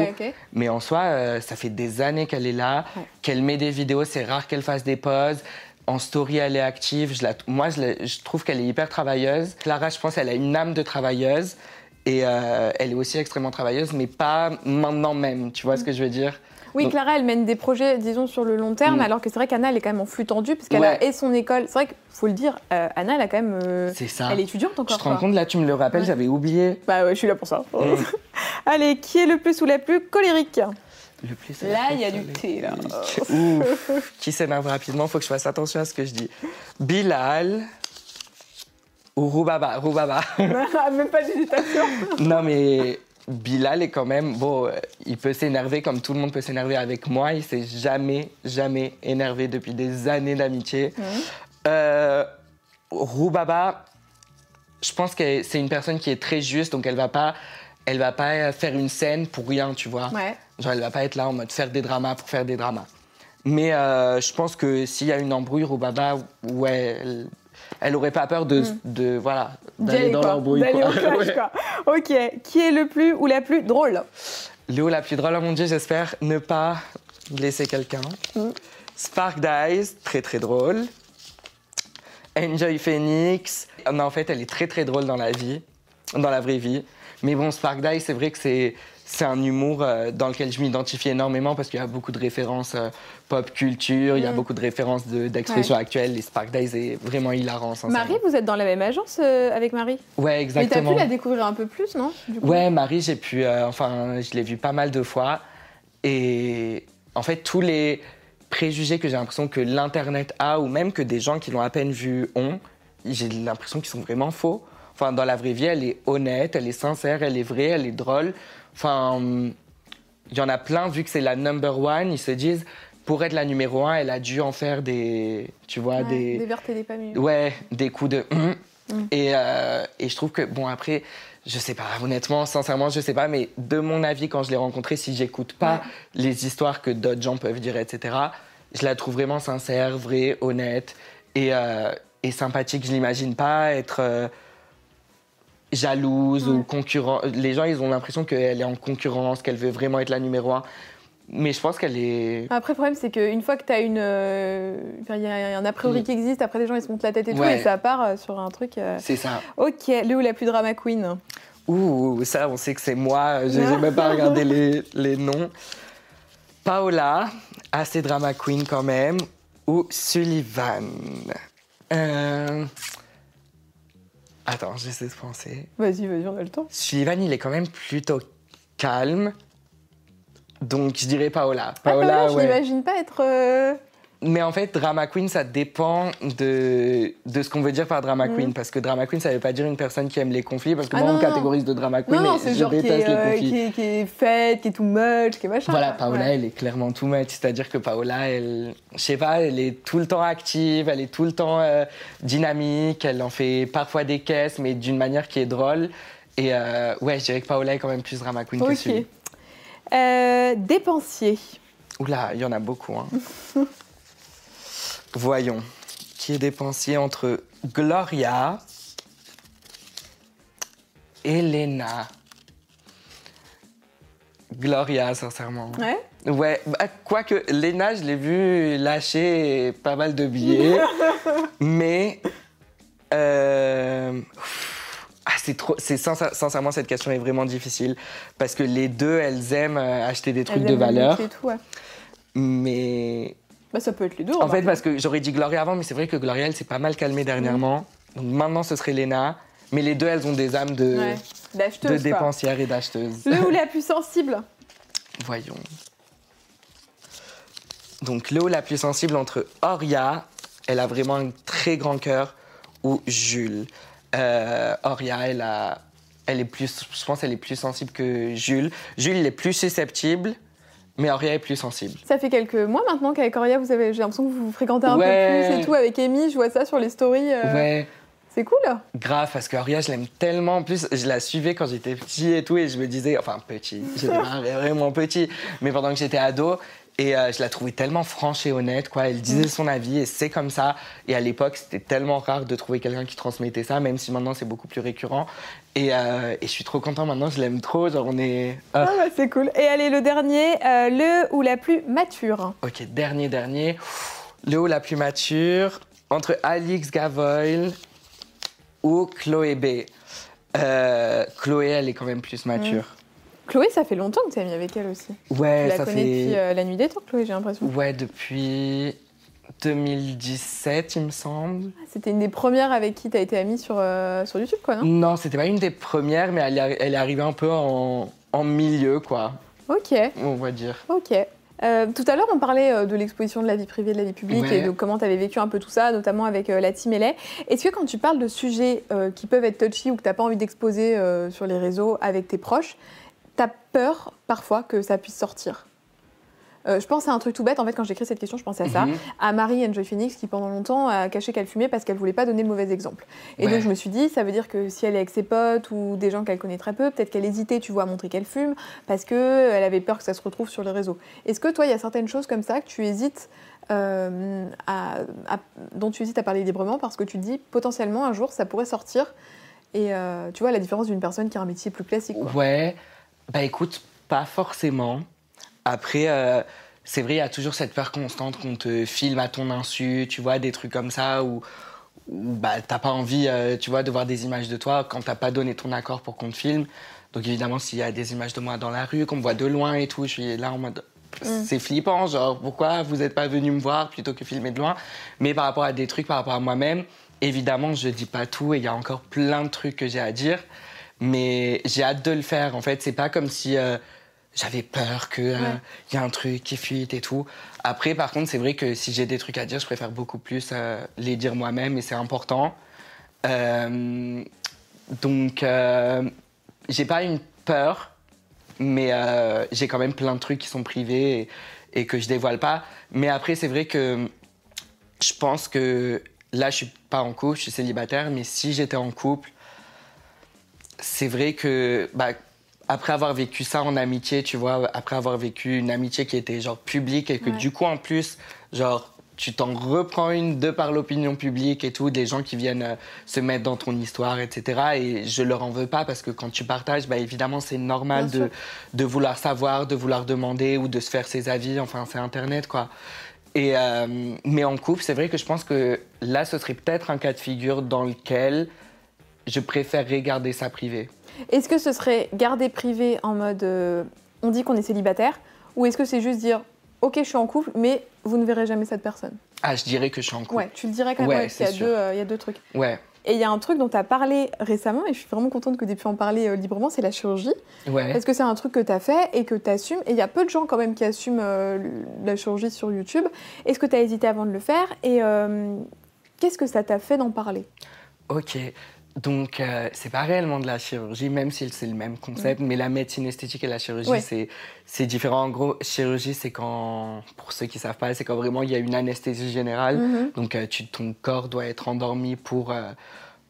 Speaker 2: Mais en soi, euh, ça fait des années qu'elle est là, qu'elle met des vidéos, c'est rare qu'elle fasse des pauses en story, elle est active. Je la, moi, je, trouve qu'elle est hyper travailleuse. Clara, je pense, elle a une âme de travailleuse. Et euh, elle est aussi extrêmement travailleuse, mais pas maintenant même. Tu vois ce que je veux dire?
Speaker 1: Oui, Clara, elle mène des projets, disons, sur le long terme, mm. alors que c'est vrai qu'Anna, elle est quand même en flux tendu, puisqu'elle a et son école. C'est vrai qu'il faut le dire, euh, Anna, elle a quand même. Euh,
Speaker 2: c'est ça.
Speaker 1: Elle est étudiante encore.
Speaker 2: Je te rends compte, là, tu me le rappelles, j'avais oublié.
Speaker 1: Bah ouais, je suis là pour ça. Mm. [LAUGHS] Allez, qui est le plus ou la plus colérique?
Speaker 3: Là, il y a du thé, là.
Speaker 2: Ouf. Qui s'énerve rapidement, faut que je fasse attention à ce que je dis. Bilal ou Roubaba. Roubaba. [LAUGHS]
Speaker 1: Même pas d'hésitation.
Speaker 2: non, mais Bilal est quand même, bon, euh, il peut s'énerver comme tout le monde peut s'énerver avec moi. Il s'est jamais, jamais énervé depuis des années d'amitié. Euh, Roubaba, je pense que c'est une personne qui est très juste, donc elle va pas, elle va pas faire une scène pour rien, tu vois.
Speaker 1: Ouais.
Speaker 2: Genre, elle va pas être là en mode faire des dramas pour faire des dramas. Mais euh, je pense que s'il y a une embrouille, Roubaba, ouais, elle, elle aurait pas peur de,
Speaker 1: Mm.
Speaker 2: de voilà, d'aller
Speaker 1: aller,
Speaker 2: dans l'embrouille.
Speaker 1: D'aller au clash, [LAUGHS]
Speaker 2: Ouais.
Speaker 1: quoi. Ok. Qui est le plus ou la plus drôle?
Speaker 2: Léo la plus drôle, oh mon dieu, j'espère ne pas blesser quelqu'un.
Speaker 1: Mm.
Speaker 2: Spark Dice, très très drôle. Enjoy Phoenix, non, en fait, elle est très très drôle dans la vie, dans la vraie vie. Mais bon, Spark Dice, c'est vrai que c'est c'est un humour euh, dans lequel je m'identifie énormément parce qu'il y a beaucoup de références euh, pop culture, il y a
Speaker 1: Mm.
Speaker 2: beaucoup de références de- d'expressions actuelles. Et Spark Dice est vraiment hilarant.
Speaker 1: Marie, vous êtes dans la même agence euh, avec Marie?
Speaker 2: Ouais,
Speaker 1: Mais t'as
Speaker 2: exactement.
Speaker 1: pu la découvrir un peu plus, non du coup?
Speaker 2: Ouais, Marie, j'ai pu. enfin, je l'ai vue pas mal de fois. Et en fait, tous les préjugés que j'ai l'impression que l'Internet a, ou même que des gens qui l'ont à peine vu ont, j'ai l'impression qu'ils sont vraiment faux. Enfin, dans la vraie vie, elle est honnête, elle est sincère, elle est vraie, elle est drôle. Enfin, il y en a plein, vu que c'est la number one, ils se disent, pour être la numéro un, elle a dû en faire des. Tu vois,
Speaker 1: Ouais,
Speaker 2: des.
Speaker 1: Des vertes et des pas mieux.
Speaker 2: Ouais, des coups de. hum.
Speaker 1: Mm.
Speaker 2: Et, euh, et je trouve que, bon, après, je sais pas, honnêtement, sincèrement, je sais pas, mais de mon avis, quand je l'ai rencontrée, si j'écoute pas
Speaker 1: Ouais.
Speaker 2: les histoires que d'autres gens peuvent dire, etc., je la trouve vraiment sincère, vraie, honnête et, euh, et sympathique. Je l'imagine pas être. euh, jalouse ou concurrent. Les gens, ils ont l'impression qu'elle est en concurrence, qu'elle veut vraiment être la numéro un. Mais je pense qu'elle est.
Speaker 1: Après, le problème, c'est qu'une fois que tu as une. euh, enfin, Il y a un a priori
Speaker 2: Mm.
Speaker 1: qui existe, après les gens ils se montent la tête et tout, et ça part euh, sur un truc. euh,
Speaker 2: C'est ça.
Speaker 1: Ok, le ou la plus drama queen
Speaker 2: Ouh, ça, on sait que c'est moi. J'ai j'ai même pas regardé [LAUGHS] les, les noms. Paola, assez drama queen quand même. Ou Sullivan. Euh... Attends, j'essaie de penser.
Speaker 1: Vas-y, vas-y, on a le temps.
Speaker 2: Sullivan, il est quand même plutôt calme. Donc, je dirais Paola.
Speaker 1: Ah, Paola,
Speaker 2: Paola,
Speaker 1: je
Speaker 2: ouais.
Speaker 1: l'imagine pas être. euh,
Speaker 2: Mais en fait, drama queen, ça dépend de, de ce qu'on veut dire par drama queen. Parce que drama queen, ça veut pas dire une personne qui aime les conflits. Parce que
Speaker 1: Ah
Speaker 2: moi, on
Speaker 1: non, non.
Speaker 2: catégorise de drama queen,
Speaker 1: Non, non,
Speaker 2: mais
Speaker 1: c'est
Speaker 2: je
Speaker 1: genre
Speaker 2: déteste
Speaker 1: est,
Speaker 2: les
Speaker 1: euh,
Speaker 2: conflits.
Speaker 1: qui, est, qui est faite, qui est too much, qui est machin.
Speaker 2: Voilà. Paola,
Speaker 1: Ouais.
Speaker 2: elle est clairement too much. C'est-à-dire que Paola, elle, je sais pas, elle est tout le temps active, elle est tout le temps euh, dynamique, elle en fait parfois des caisses, mais d'une manière qui est drôle. Et euh, ouais, je dirais que Paola est quand même plus drama queen que
Speaker 1: Ok.
Speaker 2: celui.
Speaker 1: Dépensier.
Speaker 2: Oula, il y en a beaucoup. hein. [LAUGHS] Voyons. Qui est dépensier entre Gloria, Elena. Gloria, sincèrement.
Speaker 1: Ouais.
Speaker 2: Ouais, bah, quoique Lena, je l'ai vu lâcher pas mal de billets, [LAUGHS] mais euh, ah, c'est trop, c'est sincère- sincèrement cette question est vraiment difficile parce que les deux, elles aiment euh, acheter des trucs de valeur,
Speaker 1: tout, ouais.
Speaker 2: mais
Speaker 1: Bah, ça peut être les deux.
Speaker 2: en fait
Speaker 1: remarque.
Speaker 2: parce que j'aurais dit Gloria avant, mais c'est vrai que Gloria elle s'est pas mal calmée dernièrement, donc maintenant ce serait Lena, mais les deux elles ont des âmes de,
Speaker 1: Ouais. D'acheteuse.
Speaker 2: de
Speaker 1: quoi.
Speaker 2: dépensières et d'acheteuses.
Speaker 1: Le ou la plus sensible [LAUGHS]
Speaker 2: Voyons. Donc, Léo la plus sensible entre Oria, elle a vraiment un très grand cœur, ou Jules. Euh, Oria, elle, a, elle est plus, je pense qu'elle est plus sensible que Jules. Jules, il est plus susceptible, mais Oria est plus sensible.
Speaker 1: Ça fait quelques mois maintenant qu'avec Auria, vous avez, j'ai l'impression que vous vous fréquentez un
Speaker 2: Ouais.
Speaker 1: peu plus et tout. Avec Amy, je vois ça sur les stories. euh,
Speaker 2: Ouais,
Speaker 1: C'est cool.
Speaker 2: grave, parce que Oria, je l'aime tellement. En plus, je la suivais quand j'étais petit et tout, et je me disais, enfin, petit, [LAUGHS] j'étais vraiment petit, mais pendant que j'étais ado, et euh, je la trouvais tellement franche et honnête, quoi. Elle disait son avis, et c'est comme ça. Et à l'époque, c'était tellement rare de trouver quelqu'un qui transmettait ça, même si maintenant c'est beaucoup plus récurrent. Et, euh, et je suis trop content maintenant, je l'aime trop. Genre, on est. ah.
Speaker 1: Ah, bah, c'est cool. Et allez, le dernier, euh, le ou la plus mature.
Speaker 2: Ok, dernier, dernier. Le haut la plus mature, entre Alix Gavoil ou Chloé B. Euh, Chloé, elle est quand même plus mature.
Speaker 1: Chloé, ça fait longtemps que tu es amie avec elle aussi.
Speaker 2: Ouais,
Speaker 1: tu la
Speaker 2: ça
Speaker 1: connais
Speaker 2: fait.
Speaker 1: depuis la nuit des temps, Chloé, j'ai l'impression.
Speaker 2: Ouais, depuis 2017, il me semble.
Speaker 1: Ah, C'était une des premières avec qui tu as été amie sur, euh, sur YouTube, quoi, non?
Speaker 2: Non, c'était pas une des premières, mais elle est, elle est arrivée un peu en, en milieu, quoi,
Speaker 1: Ok,
Speaker 2: on va dire.
Speaker 1: ok. Euh, tout à l'heure, on parlait euh, de l'exposition de la vie privée, de la vie publique
Speaker 2: Ouais.
Speaker 1: et de comment tu avais vécu un peu tout ça, notamment avec euh, la team LA. Est-ce que quand tu parles de sujets qui peuvent être touchy ou que tu n'as pas envie d'exposer sur les réseaux avec tes proches, t'as peur parfois que ça puisse sortir? Euh, je pense à un truc tout bête. En fait, quand j'écris cette question, je pensais à ça. Mhm. À Marie Enjoy Phoenix, qui pendant longtemps a caché qu'elle fumait parce qu'elle voulait pas donner le mauvais exemple. Et donc, je me suis dit, ça veut dire que si elle est avec ses potes ou des gens qu'elle connaît très peu, peut-être qu'elle hésitait, tu vois, à montrer qu'elle fume parce qu'elle avait peur que ça se retrouve sur les réseaux. Est-ce que toi, il y a certaines choses comme ça que tu hésites euh, à, dont tu hésites à parler librement parce que tu te dis potentiellement un jour ça pourrait sortir et euh, tu vois la différence d'une personne qui a un métier plus classique.
Speaker 2: Ouais, bah écoute, pas forcément. Après, euh, c'est vrai, il y a toujours cette peur constante qu'on te filme à ton insu, tu vois, des trucs comme ça, où, bah, t'as pas envie, euh, tu vois, de voir des images de toi quand t'as pas donné ton accord pour qu'on te filme. Donc évidemment, s'il y a des images de moi dans la rue, qu'on me voit de loin et tout, je suis là en mode... Mm. C'est flippant, genre, pourquoi vous n'êtes pas venu me voir plutôt que filmer de loin? Mais par rapport à des trucs, par rapport à moi-même, évidemment, je dis pas tout et il y a encore plein de trucs que j'ai à dire. Mais j'ai hâte de le faire. En fait, c'est pas comme si... Euh, j'avais peur qu'il euh, y a un truc qui fuite et tout. Après, par contre, c'est vrai que si j'ai des trucs à dire, je préfère beaucoup plus euh, les dire moi-même et c'est important. Euh, donc, j'ai pas une peur, mais j'ai quand même plein de trucs qui sont privés et, et que je dévoile pas. Mais après, c'est vrai que je pense que là, je suis pas en couple, je suis célibataire, mais si j'étais en couple, c'est vrai que bah, après avoir vécu ça en amitié, tu vois, après avoir vécu une amitié qui était genre publique et que du coup en plus, genre tu t'en reprends une de par l'opinion publique et tout, des gens qui viennent euh, se mettre dans ton histoire, etc. Et je leur en veux pas parce que quand tu partages, bah, évidemment, c'est normal de, de, vouloir savoir, de vouloir demander ou de se faire ses avis. Enfin, c'est Internet, quoi. Et, euh, mais en couple, c'est vrai que je pense que là, ce serait peut-être un cas de figure dans lequel je préférerais garder ça privé.
Speaker 1: Est-ce que ce serait garder privé en mode euh, on dit qu'on est célibataire ou est-ce que c'est juste dire ok je suis en couple mais vous ne verrez jamais cette personne?
Speaker 2: Ah je dirais que je suis en couple.
Speaker 1: Ouais, tu le dirais quand même, ouais, il, y a deux, euh, il y a deux trucs.
Speaker 2: Ouais.
Speaker 1: Et il y a un truc dont tu as parlé récemment, et je suis vraiment contente que tu aies pu en parler euh, librement, c'est la chirurgie.
Speaker 2: Ouais.
Speaker 1: Parce que c'est un truc que tu as fait et que tu assumes. Et il y a peu de gens quand même qui assument la chirurgie sur YouTube. Est-ce que tu as hésité avant de le faire Et qu'est-ce que ça t'a fait d'en parler?
Speaker 2: Ok. Donc, euh, c'est pas réellement de la chirurgie, même si c'est le même concept, mm. mais la médecine esthétique et la chirurgie, c'est différent. En gros, chirurgie, c'est quand, pour ceux qui savent pas, c'est quand vraiment il y a une anesthésie générale. Mm-hmm. Donc, euh, tu, ton corps doit être endormi pour, euh,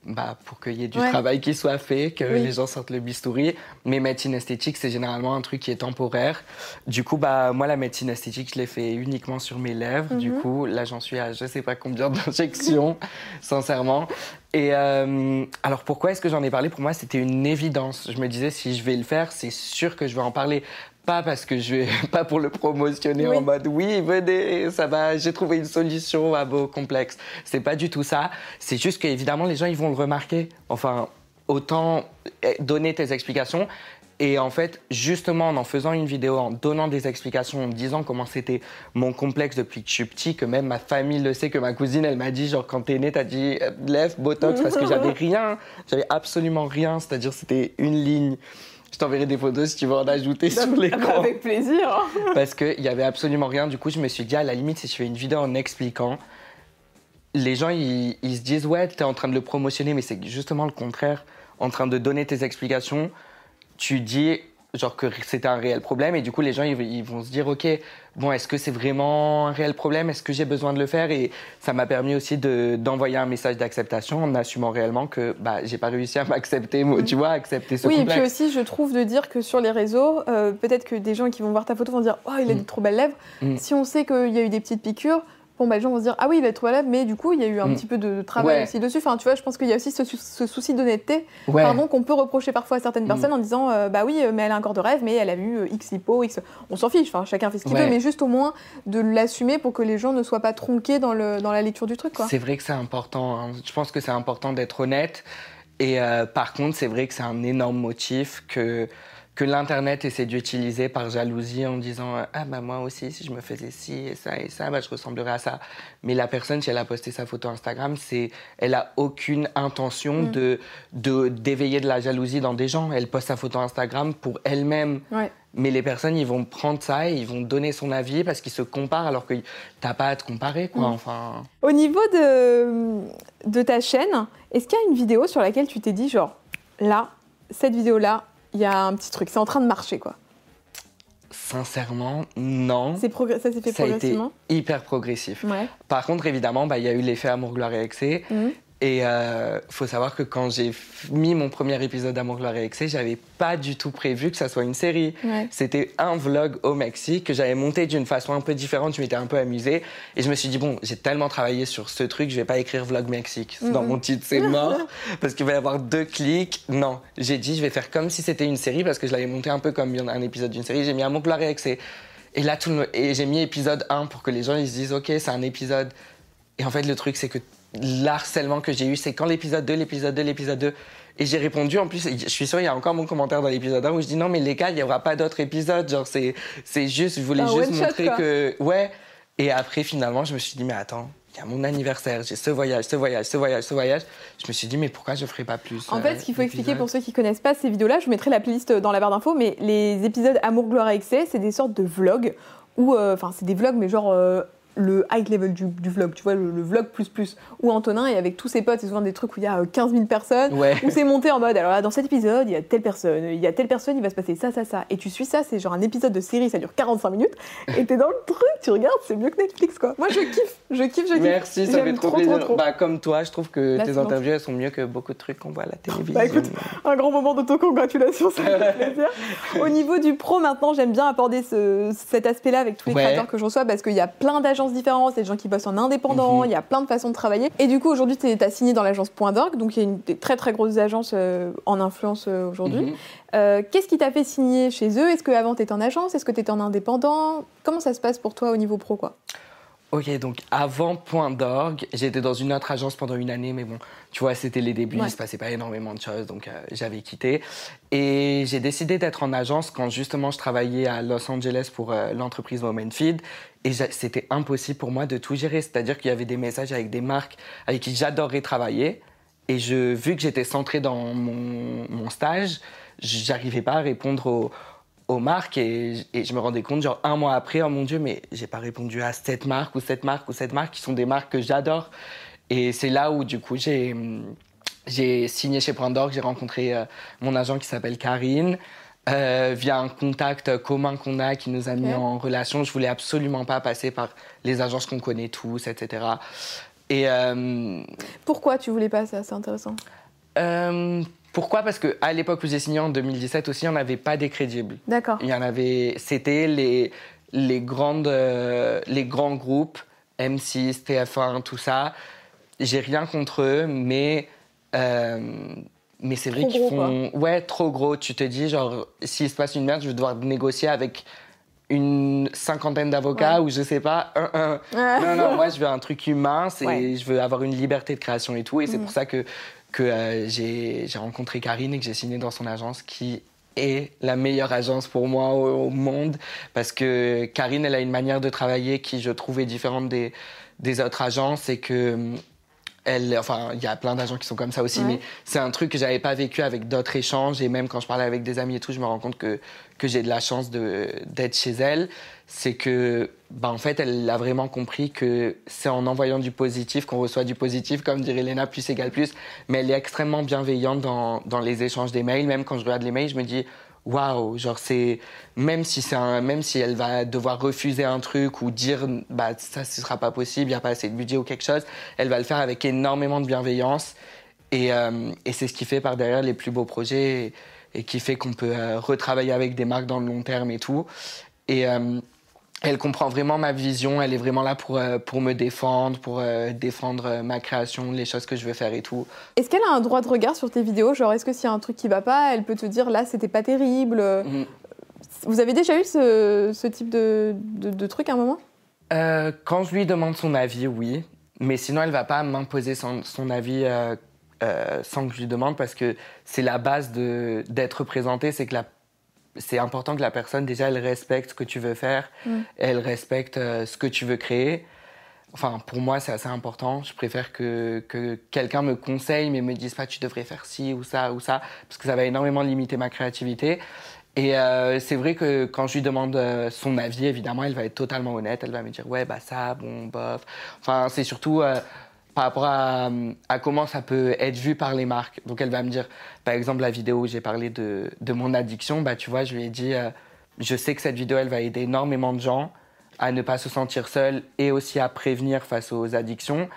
Speaker 2: bah, pour qu'il y ait du travail qui soit fait, que les gens sortent le bistouri. Mais médecine esthétique, c'est généralement un truc qui est temporaire. Du coup, bah, moi, la médecine esthétique, je l'ai fait uniquement sur mes lèvres. Du mm-hmm. coup, là, j'en suis à je sais pas combien d'injections, [LAUGHS] sincèrement. Et euh, alors pourquoi est-ce que j'en ai parlé? Pour moi, c'était une évidence. Je me disais, si je vais le faire, c'est sûr que je vais en parler. Pas parce que je vais, [LAUGHS] pas pour le promotionner en mode oui, venez, ça va, j'ai trouvé une solution à vos complexes. C'est pas du tout ça. C'est juste qu'évidemment, les gens, ils vont le remarquer. Enfin, autant eh, donner tes explications, et en fait, justement, en en faisant une vidéo, en donnant des explications, en disant comment c'était mon complexe depuis que je suis petit, que même ma famille le sait, que ma cousine, elle m'a dit, genre, quand t'es né, t'as dit, euh, lève, botox, parce que j'avais [LAUGHS] rien, j'avais absolument rien, c'est-à-dire c'était une ligne. Je t'enverrai des photos si tu veux en ajouter [LAUGHS] sur l'écran.
Speaker 1: Avec plaisir. [LAUGHS]
Speaker 2: parce qu'il y avait absolument rien. Du coup, je me suis dit, à la limite, si je fais une vidéo en expliquant, les gens, ils, ils se disent, ouais, t'es en train de le promotionner, mais c'est justement le contraire. En train de donner tes explications tu dis genre que c'était un réel problème et du coup les gens ils, vont se dire ok bon est-ce que c'est vraiment un réel problème? Est-ce que j'ai besoin de le faire? Et ça m'a permis aussi d'envoyer un message d'acceptation en assumant réellement que bah j'ai pas réussi à [LAUGHS] m'accepter mm. tu vois accepter ce
Speaker 1: oui
Speaker 2: et
Speaker 1: puis aussi je trouve de dire que sur les réseaux euh, peut-être que des gens qui vont voir ta photo vont dire oh il a mm. des trop belles lèvres mm. si on sait qu'il y a eu des petites piqûres bon, bah, les gens vont se dire, ah oui, il a trop malade, mais du coup, il y a eu un mm. petit peu de travail aussi dessus. Enfin, tu vois, je pense qu'il y a aussi ce, souci d'honnêteté, pardon, qu'on peut reprocher parfois à certaines mm. personnes en disant, euh, bah oui, mais elle a un corps de rêve, mais elle a eu euh, X hypo, X. On s'en fiche, enfin, chacun fait ce qu'il veut, mais juste au moins de l'assumer pour que les gens ne soient pas tronqués dans, le, dans la lecture du truc, quoi.
Speaker 2: C'est vrai que c'est important. Hein. Je pense que c'est important d'être honnête. Et euh, par contre, c'est vrai que c'est un énorme motif que que l'Internet essaie d'utiliser par jalousie en disant Ah, bah moi aussi, si je me faisais ci et ça et ça, bah, je ressemblerais à ça. Mais la personne, si elle a posté sa photo Instagram, c'est, elle a aucune intention mm. de, d'éveiller de la jalousie dans des gens. Elle poste sa photo Instagram pour elle-même. Mais les personnes, ils vont prendre ça et ils vont donner son avis parce qu'ils se comparent alors que t'as pas à te comparer, quoi. Mm. Enfin.
Speaker 1: Au niveau de, de ta chaîne, est-ce qu'il y a une vidéo sur laquelle tu t'es dit, genre, là, cette vidéo-là, il y a un petit truc. C'est en train de marcher, quoi.
Speaker 2: Sincèrement, non.
Speaker 1: C'est progr- ça s'est fait
Speaker 2: Ça a été
Speaker 1: progressivement?
Speaker 2: hyper progressif.
Speaker 1: Ouais.
Speaker 2: Par contre, évidemment, bah, il y a eu l'effet Amour, Gloire et Excès.
Speaker 1: Mhm.
Speaker 2: Et euh, faut savoir que quand j'ai mis mon premier épisode d'Amour, Gloire et Excès, j'avais pas du tout prévu que ça soit une série.
Speaker 1: Ouais.
Speaker 2: C'était un vlog au Mexique que j'avais monté d'une façon un peu différente. Je m'étais un peu amusée. Et je me suis dit, bon, j'ai tellement travaillé sur ce truc, je vais pas écrire vlog Mexique. Dans
Speaker 1: Mhm.
Speaker 2: mon titre, c'est [LAUGHS] mort. parce qu'il va y avoir deux clics. Non. J'ai dit, je vais faire comme si c'était une série parce que je l'avais monté un peu comme un épisode d'une série. J'ai mis Amour, Gloire et Excès. Et là, tout le... et j'ai mis épisode 1 pour que les gens ils se disent, OK, c'est un épisode. Et en fait, le truc, c'est que l'harcèlement que j'ai eu, c'est quand l'épisode 2, l'épisode 2, l'épisode 2. Et j'ai répondu, en plus, je suis sûre, il y a encore mon commentaire dans l'épisode 1 où je dis non, mais les gars, il n'y aura pas d'autres épisodes. Genre, c'est, c'est juste, je voulais
Speaker 1: Un
Speaker 2: juste
Speaker 1: shot,
Speaker 2: montrer que. Ouais. Et après, finalement, je me suis dit, mais attends, il y a mon anniversaire, j'ai ce voyage, ce voyage, ce voyage, ce voyage. Je me suis dit, mais pourquoi je ne ferais pas plus
Speaker 1: En
Speaker 2: euh,
Speaker 1: fait, ce qu'il faut expliquer
Speaker 2: d'épisodes
Speaker 1: pour ceux qui connaissent pas ces vidéos-là, je vous mettrai la playlist dans la barre d'infos, mais les épisodes Amour, Gloire et Excès, c'est des sortes de vlogs où, euh, enfin, c'est des vlogs, mais genre euh, le high level du, du vlog, tu vois, le, le vlog plus plus, où Antonin est avec tous ses potes, c'est souvent des trucs où il y a euh, 15 000 personnes,
Speaker 2: Ouais.
Speaker 1: où c'est monté en mode, alors là, dans cet épisode, il y a telle personne, il y a telle personne, il va se passer ça, ça, ça. Et tu suis ça, c'est genre un épisode de série, ça dure 45 minutes, et t'es dans le truc, tu regardes, c'est mieux que Netflix, quoi. Moi, je kiffe, je kiffe, je kiffe.
Speaker 2: Merci, ça fait trop,
Speaker 1: trop,
Speaker 2: plaisir.
Speaker 1: trop, trop.
Speaker 2: Bah, comme toi, je trouve que
Speaker 1: Là,
Speaker 2: tes interviews, elles sont mieux que beaucoup de trucs qu'on voit à la télévision.
Speaker 1: Bah, écoute, un grand moment d'autocongratulation, ça fait plaisir. [LAUGHS] Au niveau du pro, maintenant, j'aime bien aborder ce- cet aspect-là avec tous les
Speaker 2: Ouais.
Speaker 1: créateurs que je reçois parce qu'il y a plein d'agences différentes, il y a des gens qui bossent en indépendant,
Speaker 2: Mhm.
Speaker 1: il y a plein de façons de travailler. Et du coup, aujourd'hui, tu as signé dans l'agence Point d'Orgue, donc il y a une des très très grosses agences euh, en influence euh, aujourd'hui.
Speaker 2: Mhm.
Speaker 1: Euh, Qu'est-ce qui t'a fait signer chez eux? Est-ce qu'avant, tu étais en agence? Est-ce que tu étais en indépendant? Comment ça se passe pour toi au niveau pro quoi?
Speaker 2: Ok, donc avant Point d'orgue, j'étais dans une autre agence pendant une année, mais bon, tu vois, c'était les débuts,
Speaker 1: Ouais.
Speaker 2: il se passait pas énormément de choses, donc euh, j'avais quitté. Et j'ai décidé d'être en agence quand justement je travaillais à Los Angeles pour euh, l'entreprise Moment Feed. Et c'était impossible pour moi de tout gérer, c'est-à-dire qu'il y avait des messages avec des marques avec qui j'adorerais travailler. Et je, vu que j'étais centré dans mon, mon stage, j'arrivais pas à répondre aux, aux marques et, et je me rendais compte, genre un mois après, oh mon Dieu, mais j'ai pas répondu à cette marque ou cette marque ou cette marque qui sont des marques que j'adore. Et c'est là où, du coup, j'ai, j'ai signé chez Point d'Orgue, j'ai rencontré euh, mon agent qui s'appelle Karine. euh, via un contact commun qu'on a qui nous a mis en relation. Je voulais absolument pas passer par les agences qu'on connaît tous, etc. Et euh,
Speaker 1: Pourquoi tu voulais pas? Ça C'est intéressant.
Speaker 2: Euh, pourquoi? Parce que à l'époque où j'ai signé en 2017 aussi, on n'avait pas des crédibles.
Speaker 1: D'accord.
Speaker 2: Il y en avait, c'était les, les, grandes, euh, les grands groupes, M6, TF1, tout ça. J'ai rien contre eux, mais, euh, mais c'est vrai qu'ils font. Ouais, trop gros. Tu te dis, genre, s'il se passe une merde, je vais devoir négocier avec une cinquantaine d'avocats
Speaker 1: Ouais.
Speaker 2: ou je sais pas, un, un. Non, non, [LAUGHS] moi je veux un truc humain, c'est,
Speaker 1: Ouais.
Speaker 2: je veux avoir une liberté de création et tout. Et c'est
Speaker 1: Mhm.
Speaker 2: pour ça que, que euh, j'ai, rencontré Karine et que j'ai signé dans son agence qui est la meilleure agence pour moi au, monde. Parce que Karine, elle a une manière de travailler qui, je trouve, est différente des, des autres agences et que. hum, Elle, enfin, il y a plein d'agents qui sont comme ça aussi,
Speaker 1: Ouais.
Speaker 2: mais c'est un truc que j'avais pas vécu avec d'autres échanges. Et même quand je parlais avec des amis et tout, je me rends compte que, que j'ai de la chance d'être chez elle. C'est que, bah, en fait, elle a vraiment compris que c'est en envoyant du positif qu'on reçoit du positif, comme dirait Léna, plus égale plus. Mais elle est extrêmement bienveillante dans, dans les échanges des mails. Même quand je regarde les mails, je me dis, waouh, genre c'est même si c'est même si elle va devoir refuser un truc ou dire bah ça ce sera pas possible, il y a pas assez de budget ou quelque chose, elle va le faire avec énormément de bienveillance et, euh, et c'est ce qui fait par derrière les plus beaux projets et, et qui fait qu'on peut euh, retravailler avec des marques dans le long terme et tout et euh, elle comprend vraiment ma vision, elle est vraiment là pour, euh, pour me défendre, pour euh, défendre euh, ma création, les choses que je veux faire et tout.
Speaker 1: Est-ce qu'elle a un droit de regard sur tes vidéos? Genre, est-ce que s'il y a un truc qui va pas, elle peut te dire là, c'était pas terrible?
Speaker 2: Mm.
Speaker 1: Vous avez déjà eu ce, ce type de, de, de truc à un moment?
Speaker 2: Quand je lui demande son avis, oui. Mais sinon, elle va pas m'imposer son, son avis sans que je lui demande parce que c'est la base d'être représenté. C'est que la- c'est important que la personne, déjà, elle respecte ce que tu veux faire.
Speaker 1: Mm.
Speaker 2: Elle respecte euh, ce que tu veux créer. Enfin, pour moi, c'est assez important. Je préfère que, que quelqu'un me conseille, mais me dise pas tu devrais faire ci ou ça ou ça, parce que ça va énormément limiter ma créativité. Et euh, c'est vrai que quand je lui demande euh, son avis, évidemment, elle va être totalement honnête. Elle va me dire ouais, bah ça, bon, bof. Enfin, c'est surtout par rapport à, comment ça peut être vu par les marques. Donc elle va me dire, par exemple, la vidéo où j'ai parlé de, mon addiction, bah, tu vois, je lui ai dit, euh, je sais que cette vidéo, elle va aider énormément de gens à ne pas se sentir seuls et aussi à prévenir face aux addictions.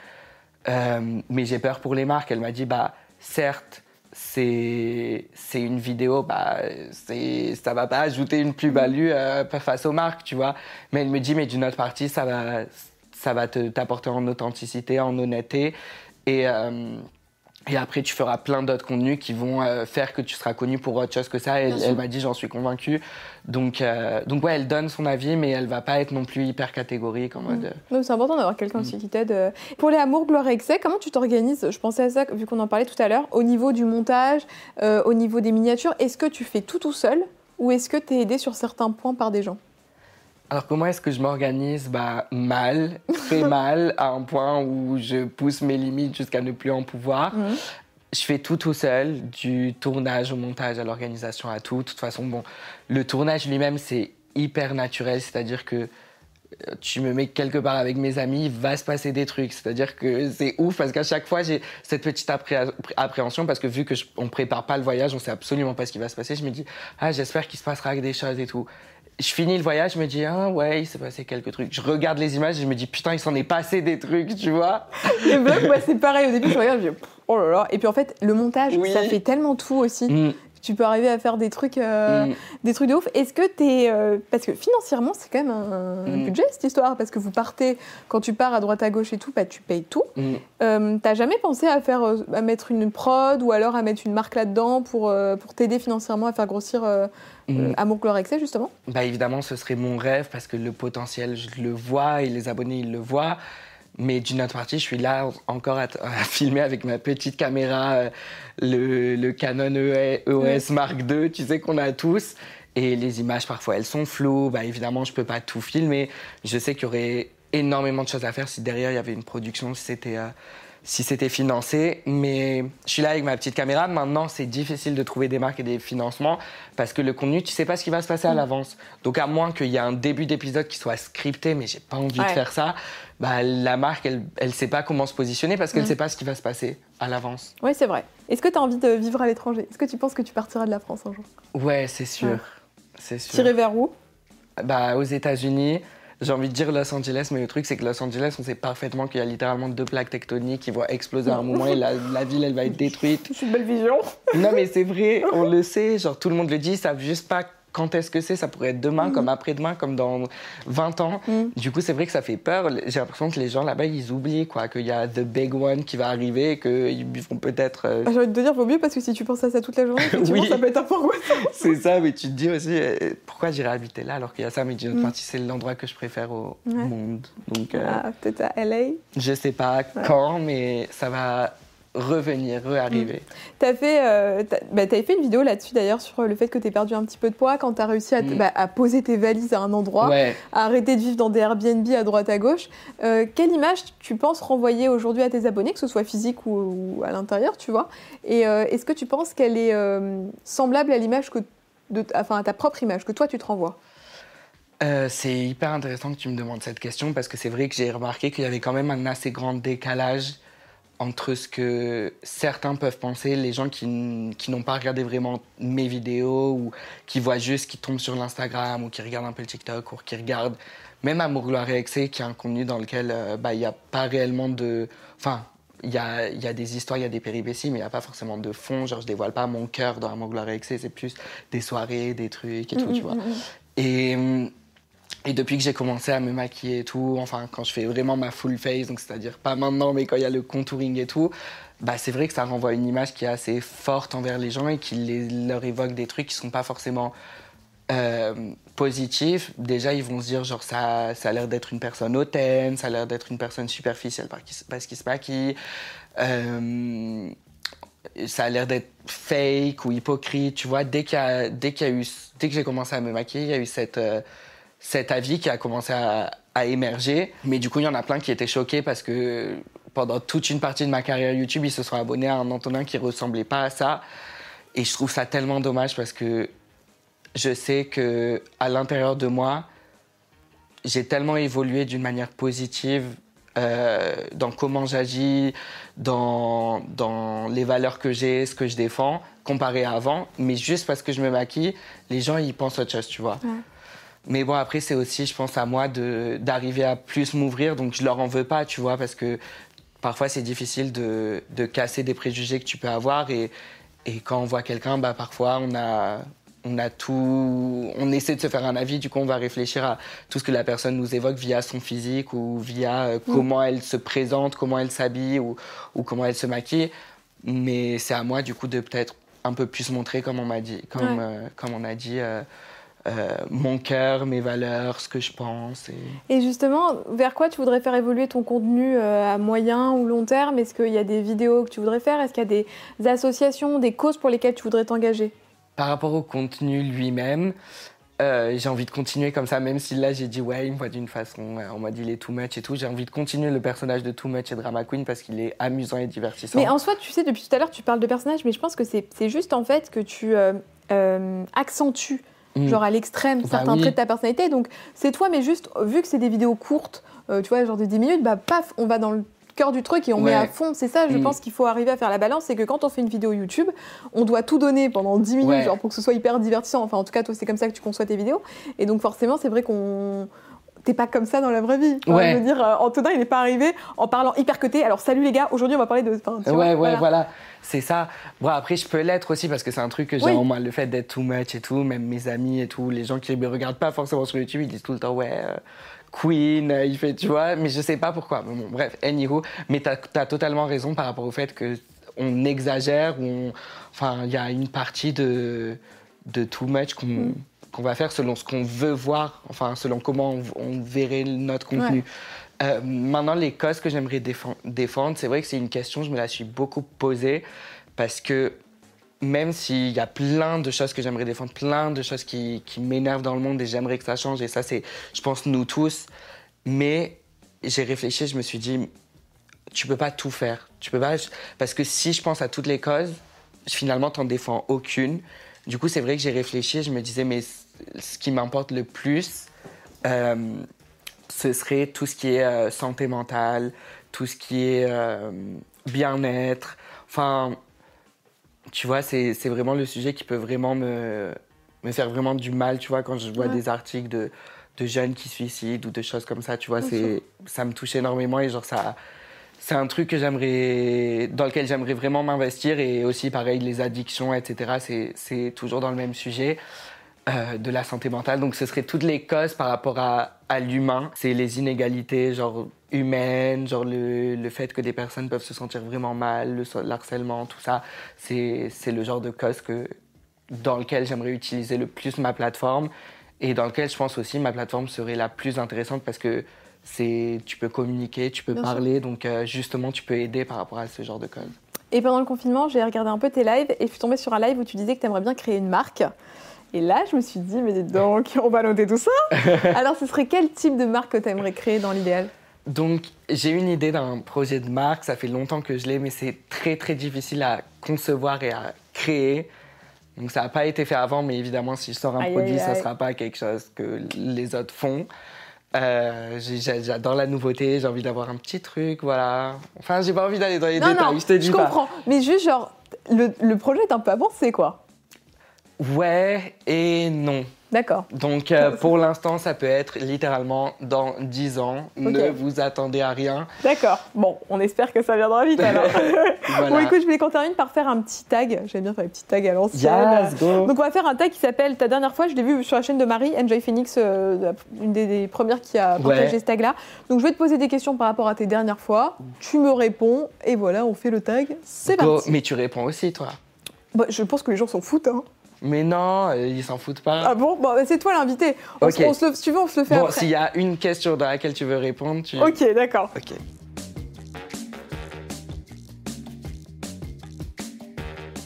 Speaker 2: Euh, mais j'ai peur pour les marques. Elle m'a dit, bah, certes, c'est une vidéo, bah, ça va pas ajouter une plus-value euh, face aux marques, tu vois. Mais elle me dit, mais d'une autre partie, ça va, ça va t'apporter en authenticité, en honnêteté. Et, euh, et après, tu feras plein d'autres contenus qui vont euh, faire que tu seras connu pour autre chose que ça. Elle, elle m'a dit, j'en suis convaincue. Donc, euh, donc ouais, elle donne son avis, mais elle va pas être non plus hyper catégorique en mode.
Speaker 1: Mm. C'est important d'avoir quelqu'un aussi mm. qui t'aide. Pour les amours, gloire et excès, comment tu t'organises? Je pensais à ça, vu qu'on en parlait tout à l'heure, au niveau du montage, au niveau des miniatures. Est-ce que tu fais tout tout seul? Ou est-ce que tu es aidé sur certains points par des gens?
Speaker 2: Alors comment est-ce que je m'organise bah, Mal, très [LAUGHS] mal, à un point où je pousse mes limites jusqu'à ne plus en pouvoir? Mhm. Je fais tout tout seul, du tournage au montage, à l'organisation, à tout. De toute façon, bon, le tournage lui-même, c'est hyper naturel, c'est-à-dire que euh, tu me mets quelque part avec mes amis, il va se passer des trucs. C'est-à-dire que c'est ouf parce qu'à chaque fois, j'ai cette petite appréhension parce que vu que on prépare pas le voyage, on sait absolument pas ce qui va se passer. Je me dis, ah, j'espère qu'il se passera des choses et tout je finis le voyage, je me dis, ah ouais, il s'est passé quelques trucs. Je regarde les images et je me dis, putain, il s'en est passé des trucs, tu vois.
Speaker 1: Les vlogs, moi, c'est pareil. Au début, je regarde, je dis, oh là là. Et puis en fait, le montage, ça fait tellement tout aussi. Mm tu peux arriver à faire des trucs, euh, mm. des trucs de ouf. Est-ce que tu es. Euh, parce que financièrement, c'est quand même un, mm. budget cette histoire, parce que vous partez, quand tu pars à droite à gauche et tout, bah, tu payes tout. Mm. Euh, T'as jamais pensé à, faire, à mettre une prod ou alors à mettre une marque là-dedans pour, pour t'aider financièrement à faire grossir Amour, Gloire, Excès, justement?
Speaker 2: Bah, Évidemment, ce serait mon rêve parce que le potentiel, je le vois et les abonnés, ils le voient. Mais d'une autre partie, je suis là encore à, filmer avec ma petite caméra, euh, le, Canon EOS Mark II, tu sais qu'on a tous. Et les images, parfois, elles sont floues. Bah, évidemment, je peux pas tout filmer. Je sais qu'il y aurait énormément de choses à faire si derrière il y avait une production, si c'était euh, si c'était financé. Mais je suis là avec ma petite caméra. Maintenant, c'est difficile de trouver des marques et des financements parce que le contenu, tu sais pas ce qui va se passer à mm. l'avance. Donc, à moins qu'il y ait un début d'épisode qui soit scripté, mais j'ai pas envie de faire ça, bah, la marque, elle ne sait pas comment se positionner parce qu'elle ne mm. sait pas ce qui va se passer à l'avance.
Speaker 1: Oui, c'est vrai. Est-ce que tu as envie de vivre à l'étranger? Est-ce que tu penses que tu partiras de la France un jour?
Speaker 2: Ouais, c'est sûr. C'est sûr.
Speaker 1: Tirer vers où?
Speaker 2: Bah, Aux États-Unis j'ai envie de dire Los Angeles, mais le truc, c'est que Los Angeles, on sait parfaitement qu'il y a littéralement deux plaques tectoniques qui vont exploser à un moment et la, la ville, elle va être détruite. [LAUGHS]
Speaker 1: C'est une belle vision.
Speaker 2: Non, mais c'est vrai, on le sait, genre tout le monde le dit, ils savent juste pas quand est-ce que c'est? Ça pourrait être demain, comme mm. après-demain, comme dans 20 ans. Mm. Du coup, c'est vrai que ça fait peur. J'ai l'impression que les gens là-bas, ils oublient quoi, qu'il y a the big one qui va arriver et qu'ils vont peut-être. Euh,
Speaker 1: ah, j'ai envie de te dire, vaut mieux parce que si tu penses à ça toute la journée, [LAUGHS] oui. ça peut être un peu [LAUGHS]
Speaker 2: c'est ça, mais tu te dis aussi, euh, pourquoi j'irais habiter là alors qu'il y a ça? Mais d'une autre mm. partie, c'est l'endroit que je préfère au monde. Donc,
Speaker 1: euh, ah, peut-être à LA
Speaker 2: Je sais pas quand, mais ça va revenir, re-arriver.
Speaker 1: Tu as, fait, euh, bah, fait une vidéo là-dessus d'ailleurs sur le fait que tu as perdu un petit peu de poids quand tu as réussi à, mm. bah, à, poser tes valises à un endroit, à arrêter de vivre dans des Airbnb à droite à gauche. Euh, quelle image tu penses renvoyer aujourd'hui à tes abonnés, que ce soit physique ou, à l'intérieur, tu vois? Et euh, est-ce que tu penses qu'elle est semblable à l'image que, de, enfin à ta propre image, que toi tu te renvoies?
Speaker 2: C'est hyper intéressant que tu me demandes cette question parce que c'est vrai que j'ai remarqué qu'il y avait quand même un assez grand décalage entre ce que certains peuvent penser, les gens qui, n'ont pas regardé vraiment mes vidéos ou qui voient juste, qui tombent sur l'Instagram ou qui regardent un peu le TikTok ou qui regardent même Amour, Gloire et Excès, qui est un contenu dans lequel euh, bah, il n'y a pas réellement de... Enfin, il y a, y a, des histoires, il y a des péripéties, mais il n'y a pas forcément de fond. Genre, je dévoile pas mon cœur dans Amour, Gloire et Excès, c'est plus des soirées, des trucs et tout, tu mm, vois. Mm, mm, et hum, et depuis que j'ai commencé à me maquiller et tout, enfin quand je fais vraiment ma full face, donc c'est-à-dire pas maintenant, mais quand il y a le contouring et tout, bah c'est vrai que ça renvoie une image qui est assez forte envers les gens et qui leur évoque des trucs qui sont pas forcément euh, positifs. Déjà, ils vont se dire genre ça, ça a l'air d'être une personne hautaine, ça a l'air d'être une personne superficielle parce qu'il se maquille. Euh, ça a l'air d'être fake ou hypocrite, tu vois. Dès qu'il y a dès que j'ai commencé à me maquiller, il y a eu cette euh, cet avis qui a commencé à, émerger. Mais du coup, il y en a plein qui étaient choqués parce que pendant toute une partie de ma carrière YouTube, ils se sont abonnés à un Antonin qui ressemblait pas à ça. Et je trouve ça tellement dommage parce que je sais que à l'intérieur de moi, j'ai tellement évolué d'une manière positive euh, dans comment j'agis, dans, dans les valeurs que j'ai, ce que je défends, comparé à avant. Mais juste parce que je me maquille, les gens, ils pensent autre chose, tu vois. Mais bon, après, c'est aussi, je pense, à moi d'arriver à plus m'ouvrir. Donc, je leur en veux pas, tu vois, parce que parfois, c'est difficile de, de, casser des préjugés que tu peux avoir. Et, et quand on voit quelqu'un, bah, parfois, on a, on a tout, on essaie de se faire un avis, du coup on va réfléchir à tout ce que la personne nous évoque via son physique ou via euh, mm. comment elle se présente, comment elle s'habille ou, ou, comment elle se maquille. Mais c'est à moi du coup de peut-être un peu plus montrer comme on m'a dit, comme, euh, comme on a dit. Euh, mon cœur, mes valeurs, ce que je pense.
Speaker 1: Et... et... justement, vers quoi tu voudrais faire évoluer ton contenu à moyen ou long terme? Est-ce qu'il y a des vidéos que tu voudrais faire? Est-ce qu'il y a des associations, des causes pour lesquelles tu voudrais t'engager?
Speaker 2: Par rapport au contenu lui-même, euh, j'ai envie de continuer comme ça, même si là j'ai dit ouais, il me voit d'une façon, euh, on m'a dit il est too much et tout. J'ai envie de continuer le personnage de too much et drama queen parce qu'il est amusant et divertissant.
Speaker 1: Mais en soi, tu sais, depuis tout à l'heure, tu parles de personnage, mais je pense que c'est juste en fait que tu euh, accentues, mm. genre à l'extrême, bah certains traits de ta personnalité. Donc c'est toi, mais juste vu que c'est des vidéos courtes, tu vois, genre de 10 minutes, bah paf, on va dans le cœur du truc et on met à fond. C'est ça, je mm. pense qu'il faut arriver à faire la balance. C'est que quand on fait une vidéo YouTube, on doit tout donner pendant 10 minutes genre, pour que ce soit hyper divertissant. Enfin, en tout cas, toi, c'est comme ça que tu conçois tes vidéos. Et donc, forcément, c'est vrai qu'on t'es pas comme ça dans la vraie vie.
Speaker 2: ouais.
Speaker 1: Je veux dire, euh, Antonin, il n'est pas arrivé en parlant hyper cuté. Alors, salut les gars, aujourd'hui, on va parler de.
Speaker 2: ouais, ouais, voilà. C'est ça. Bon, après, je peux l'être aussi parce que c'est un truc que j'ai en moi, le fait d'être too much et tout. Même mes amis et tout, les gens qui me regardent pas forcément sur YouTube, ils disent tout le temps, ouais. Euh, Queen, euh, il fait, tu vois, mais je sais pas pourquoi. Bon, bref, anywho, mais tu as, totalement raison par rapport au fait que on exagère, on, enfin, il y a une partie de, de too much qu'on mm. Va faire selon ce qu'on veut voir, enfin, selon comment on, verrait notre contenu. Euh, maintenant, les causes que j'aimerais défendre, c'est vrai que c'est une question, je me la suis beaucoup posée, parce que même s'il y a plein de choses que j'aimerais défendre, plein de choses qui, qui m'énervent dans le monde et j'aimerais que ça change, et ça, c'est, je pense, nous tous. Mais j'ai réfléchi, je me suis dit, tu peux pas tout faire. Tu peux pas, parce que si je pense à toutes les causes, finalement, t'en défends aucune. Du coup, c'est vrai que j'ai réfléchi, je me disais, mais ce qui m'importe le plus, euh, ce serait tout ce qui est euh, santé mentale, tout ce qui est euh, bien-être. Enfin, tu vois, c'est vraiment le sujet qui peut vraiment me, me faire vraiment du mal, tu vois, quand je vois des articles de, de, jeunes qui suicident ou de choses comme ça, tu vois, ça me touche énormément et genre ça c'est un truc que j'aimerais dans lequel j'aimerais vraiment m'investir et aussi pareil les addictions etc c'est toujours dans le même sujet euh, de la santé mentale. Donc ce serait toutes les causes par rapport à, l'humain. C'est les inégalités genre humaine, genre le, le, fait que des personnes peuvent se sentir vraiment mal, le, harcèlement, tout ça, c'est le genre de cause que, dans lequel j'aimerais utiliser le plus ma plateforme. Et dans lequel je pense aussi ma plateforme serait la plus intéressante parce que c'est tu peux communiquer, tu peux parler, donc euh, justement tu peux aider par rapport à ce genre de cause.
Speaker 1: Et pendant le confinement, j'ai regardé un peu tes lives et je suis tombée sur un live où tu disais que tu aimerais bien créer une marque. Et là, je me suis dit, mais donc, on va noter tout ça. [LAUGHS] Alors, ce serait quel type de marque que tu aimerais créer dans l'idéal?
Speaker 2: Donc, j'ai une idée d'un projet de marque, ça fait longtemps que je l'ai, mais c'est très très difficile à concevoir et à créer. Donc, ça n'a pas été fait avant, mais évidemment, si je sors un produit, ça ne sera pas quelque chose que les autres font. Euh, j'adore la nouveauté, j'ai envie d'avoir un petit truc, voilà. Enfin, j'ai pas envie d'aller dans les détails,
Speaker 1: non,
Speaker 2: je te dis
Speaker 1: je comprends, mais juste genre, le, le projet est un peu avancé, quoi.
Speaker 2: Ouais et non.
Speaker 1: D'accord.
Speaker 2: Donc euh, pour l'instant, ça peut être littéralement dans 10 ans. Ne vous attendez à rien.
Speaker 1: D'accord. Bon, on espère que ça viendra vite alors. [LAUGHS] [LAUGHS] Bon, écoute, je voulais qu'on termine par faire un petit tag. J'aime bien faire des petits tags à l'ancienne. Donc on va faire un tag qui s'appelle Ta dernière fois, je l'ai vu sur la chaîne de Marie, Enjoy Phoenix, euh, une des, premières qui a partagé ce tag-là. Donc je vais te poser des questions par rapport à tes dernières fois. Tu me réponds et voilà, on fait le tag. C'est parti.
Speaker 2: Mais tu réponds aussi, toi.
Speaker 1: Bah, je pense que les gens s'en foutent. Hein.
Speaker 2: Mais non, euh, ils s'en foutent pas.
Speaker 1: Ah bon, bon C'est toi l'invité. On, se, le, si tu veux, on se le fait
Speaker 2: bon, s'il y a une question dans laquelle tu veux répondre, tu...
Speaker 1: Ok, d'accord.
Speaker 2: Ok.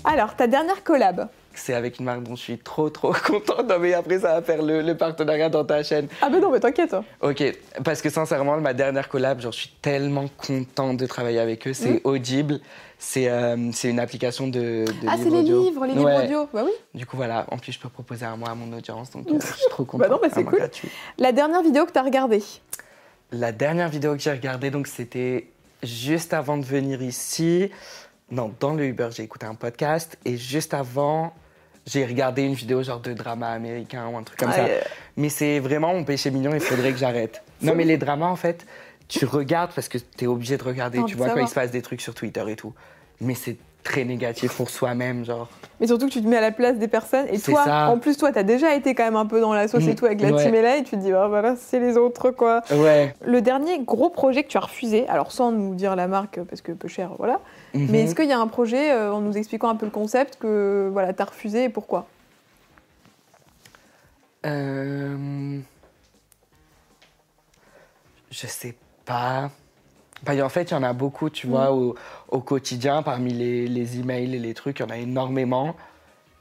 Speaker 1: Alors, ta dernière collab
Speaker 2: c'est avec une marque dont je suis trop trop [LAUGHS] content. Non mais après ça va faire le, partenariat dans ta chaîne.
Speaker 1: Ah mais non mais t'inquiète.
Speaker 2: Ok, parce que sincèrement ma dernière collab, genre je suis tellement content de travailler avec eux. C'est mmh. Audible. Euh, c'est une application de, de
Speaker 1: ah, c'est les livres, les livres audio. Bah oui.
Speaker 2: Du coup, voilà. En plus, je peux proposer à moi à mon audience. Donc, euh, je suis trop content. [LAUGHS]
Speaker 1: bah non, mais c'est cool. La dernière vidéo que tu as regardée
Speaker 2: la dernière vidéo que j'ai regardée, donc c'était juste avant de venir ici. Non, dans le Uber, j'ai écouté un podcast et juste avant, j'ai regardé une vidéo genre de drama américain ou un truc comme ça. Mais c'est vraiment mon péché mignon, il faudrait que j'arrête. Non, mais les dramas, en fait, tu regardes parce que tu es obligé de regarder. tu vois quand il se passe des trucs sur Twitter et tout. Mais c'est très négatif pour soi-même, genre.
Speaker 1: Mais surtout que tu te mets à la place des personnes. Et toi, en plus, toi, t'as déjà été quand même un peu dans la sauce et mm. tout avec la team et et tu te dis, oh, voilà, c'est les autres, quoi.
Speaker 2: Ouais.
Speaker 1: Le dernier gros projet que tu as refusé, alors sans nous dire la marque parce que peu cher, voilà. Mhm. Mais est-ce qu'il y a un projet, euh, en nous expliquant un peu le concept, que voilà, t'as refusé et pourquoi?
Speaker 2: Euh... Je sais pas. Bah, en fait, il y en a beaucoup, tu vois, mm. au, quotidien, parmi les, les, emails et les trucs, il y en a énormément.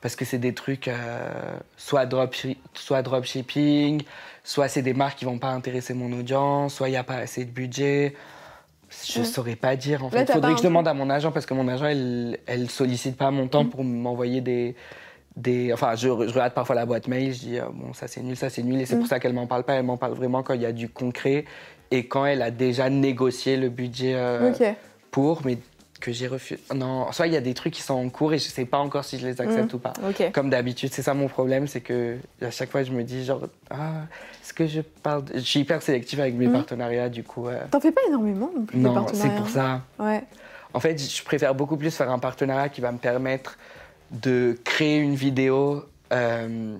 Speaker 2: Parce que c'est des trucs, euh, soit, drop, soit dropshipping, soit c'est des marques qui vont pas intéresser mon audience, soit il n'y a pas assez de budget. Je ne saurais pas dire, en fait. Il faudrait que je demande à mon agent, parce que mon agent, elle, elle sollicite pas mon temps mm. pour m'envoyer des, des... Enfin, je, regarde parfois la boîte mail, je dis, euh, bon, ça c'est nul, ça c'est nul, et c'est pour mm. ça qu'elle m'en parle pas. Elle m'en parle vraiment quand il y a du concret et quand elle a déjà négocié le budget euh, pour, mais que j'ai refusé. Non, soit il y a des trucs qui sont en cours et je sais pas encore si je les accepte mm. ou pas. Comme d'habitude, c'est ça mon problème, c'est que à chaque fois je me dis genre, ah, est-ce que je parle. Je suis hyper sélective avec mes mm. partenariats, du coup. Euh...
Speaker 1: T'en fais pas énormément non plus
Speaker 2: Non, c'est pour ça.
Speaker 1: Ouais.
Speaker 2: En fait, je préfère beaucoup plus faire un partenariat qui va me permettre de créer une vidéo. Euh,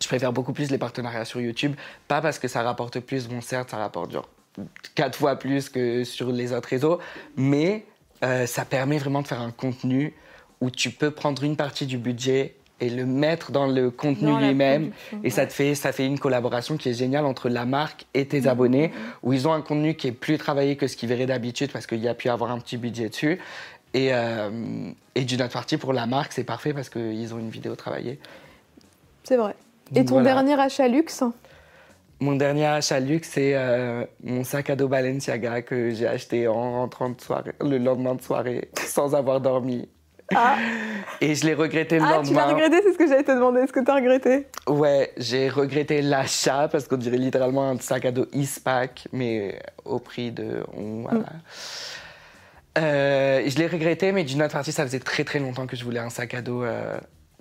Speaker 2: je préfère beaucoup plus les partenariats sur YouTube, pas parce que ça rapporte plus, bon certes ça rapporte genre quatre fois plus que sur les autres réseaux, mais euh, ça permet vraiment de faire un contenu où tu peux prendre une partie du budget et le mettre dans le contenu lui-même. Et ça te fait, ça fait une collaboration qui est géniale entre la marque et tes mmh. abonnés, où ils ont un contenu qui est plus travaillé que ce qu'ils verraient d'habitude parce qu'il y a pu avoir un petit budget dessus. Et, euh, et d'une autre partie, pour la marque, c'est parfait parce qu'ils ont une vidéo travaillée.
Speaker 1: C'est vrai. et ton dernier achat luxe
Speaker 2: mon dernier achat luxe, c'est euh, mon sac à dos Balenciaga que j'ai acheté en rentrant de soirée, le lendemain de soirée, [LAUGHS] sans avoir dormi. Ah. [LAUGHS] Et je l'ai regretté le
Speaker 1: ah,
Speaker 2: lendemain.
Speaker 1: Tu l'as regretté, c'est ce que j'allais te demander. Est-ce que tu as regretté?
Speaker 2: Ouais, j'ai regretté l'achat parce qu'on dirait littéralement un sac à dos Eastpak, mais au prix de. Voilà. Mm. Euh, je l'ai regretté, mais d'une autre partie, ça faisait très très longtemps que je voulais un sac à dos euh,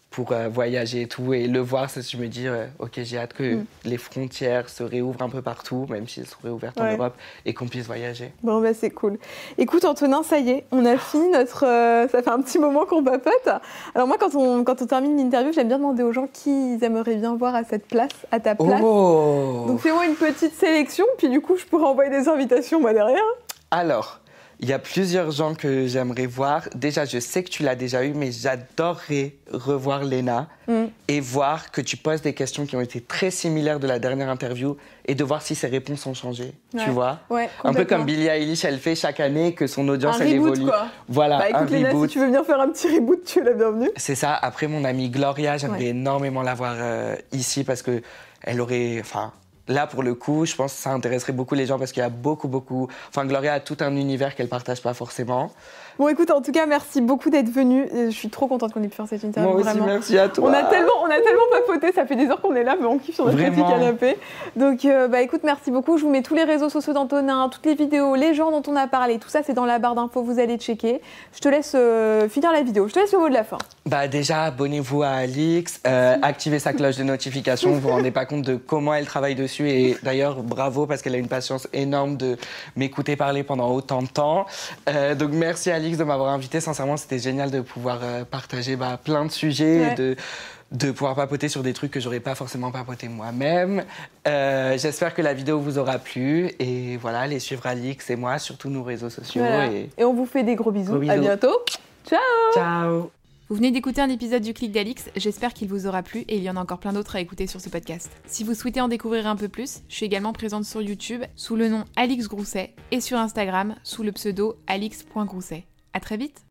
Speaker 2: pour euh, voyager et tout. Et le voir, ça, je me dis, ok, j'ai hâte que mm. les frontières se réouvrent un peu partout, même si elles sont réouvertes en Europe, et qu'on puisse voyager.
Speaker 1: Bon, bah, c'est cool. Écoute, Antonin, ça y est, on a fini notre. Ça fait un petit moment qu'on papote. Alors, moi, quand on, quand on termine l'interview, j'aime bien demander aux gens qui ils aimeraient bien voir à cette place, à ta place.
Speaker 2: Oh.
Speaker 1: Donc, fais-moi une petite sélection, puis du coup, je pourrais envoyer des invitations, moi, derrière.
Speaker 2: Alors. Il y a plusieurs gens que j'aimerais voir. Déjà, je sais que tu l'as déjà eu, mais j'adorerais revoir Léna mm. et voir que tu poses des questions qui ont été très similaires de la dernière interview et de voir si ses réponses ont changé. Tu vois? Un peu comme Billie Eilish, elle fait chaque année que son audience, elle évolue.
Speaker 1: Quoi.
Speaker 2: Voilà,
Speaker 1: bah, écoute, Léna, si tu veux venir faire un petit reboot, tu es la bienvenue.
Speaker 2: C'est ça. Après, mon amie Gloria, j'aimerais énormément la voir euh, ici parce que elle aurait. Enfin, Là, pour le coup, je pense que ça intéresserait beaucoup les gens parce qu'il y a beaucoup, beaucoup. Enfin, Gloria a tout un univers qu'elle partage pas forcément.
Speaker 1: Bon, écoute, en tout cas, merci beaucoup d'être venu. Je suis trop contente qu'on ait pu faire cette interview.
Speaker 2: Moi aussi, merci à toi.
Speaker 1: On a tellement, on a tellement papoté, ça fait des heures qu'on est là, mais on kiffe sur notre petit canapé. Donc, euh, bah écoute, merci beaucoup. Je vous mets tous les réseaux sociaux d'Antonin, toutes les vidéos, les gens dont on a parlé, tout ça, c'est dans la barre d'infos. Vous allez checker. Je te laisse euh, finir la vidéo. Je te laisse le mot de la fin.
Speaker 2: Bah déjà, abonnez-vous à Alix, euh, activez sa cloche de notification. vous vous rendez pas compte de comment elle travaille dessus. Et d'ailleurs, bravo parce qu'elle a une patience énorme de m'écouter parler pendant autant de temps. donc merci Alix de m'avoir invité sincèrement, c'était génial de pouvoir euh, partager bah, plein de sujets, de, de pouvoir papoter sur des trucs que j'aurais pas forcément papoté moi-même. Euh, j'espère que la vidéo vous aura plu. Et voilà, les suivre Alix et moi sur tous nos réseaux sociaux.
Speaker 1: Et... on vous fait des gros bisous. À bientôt. Ciao
Speaker 2: Ciao
Speaker 3: vous venez d'écouter un épisode du Clic d'Alix, j'espère qu'il vous aura plu et il y en a encore plein d'autres à écouter sur ce podcast. Si vous souhaitez en découvrir un peu plus, je suis également présente sur YouTube sous le nom Alix Grousset et sur Instagram sous le pseudo alix.grousset. À très vite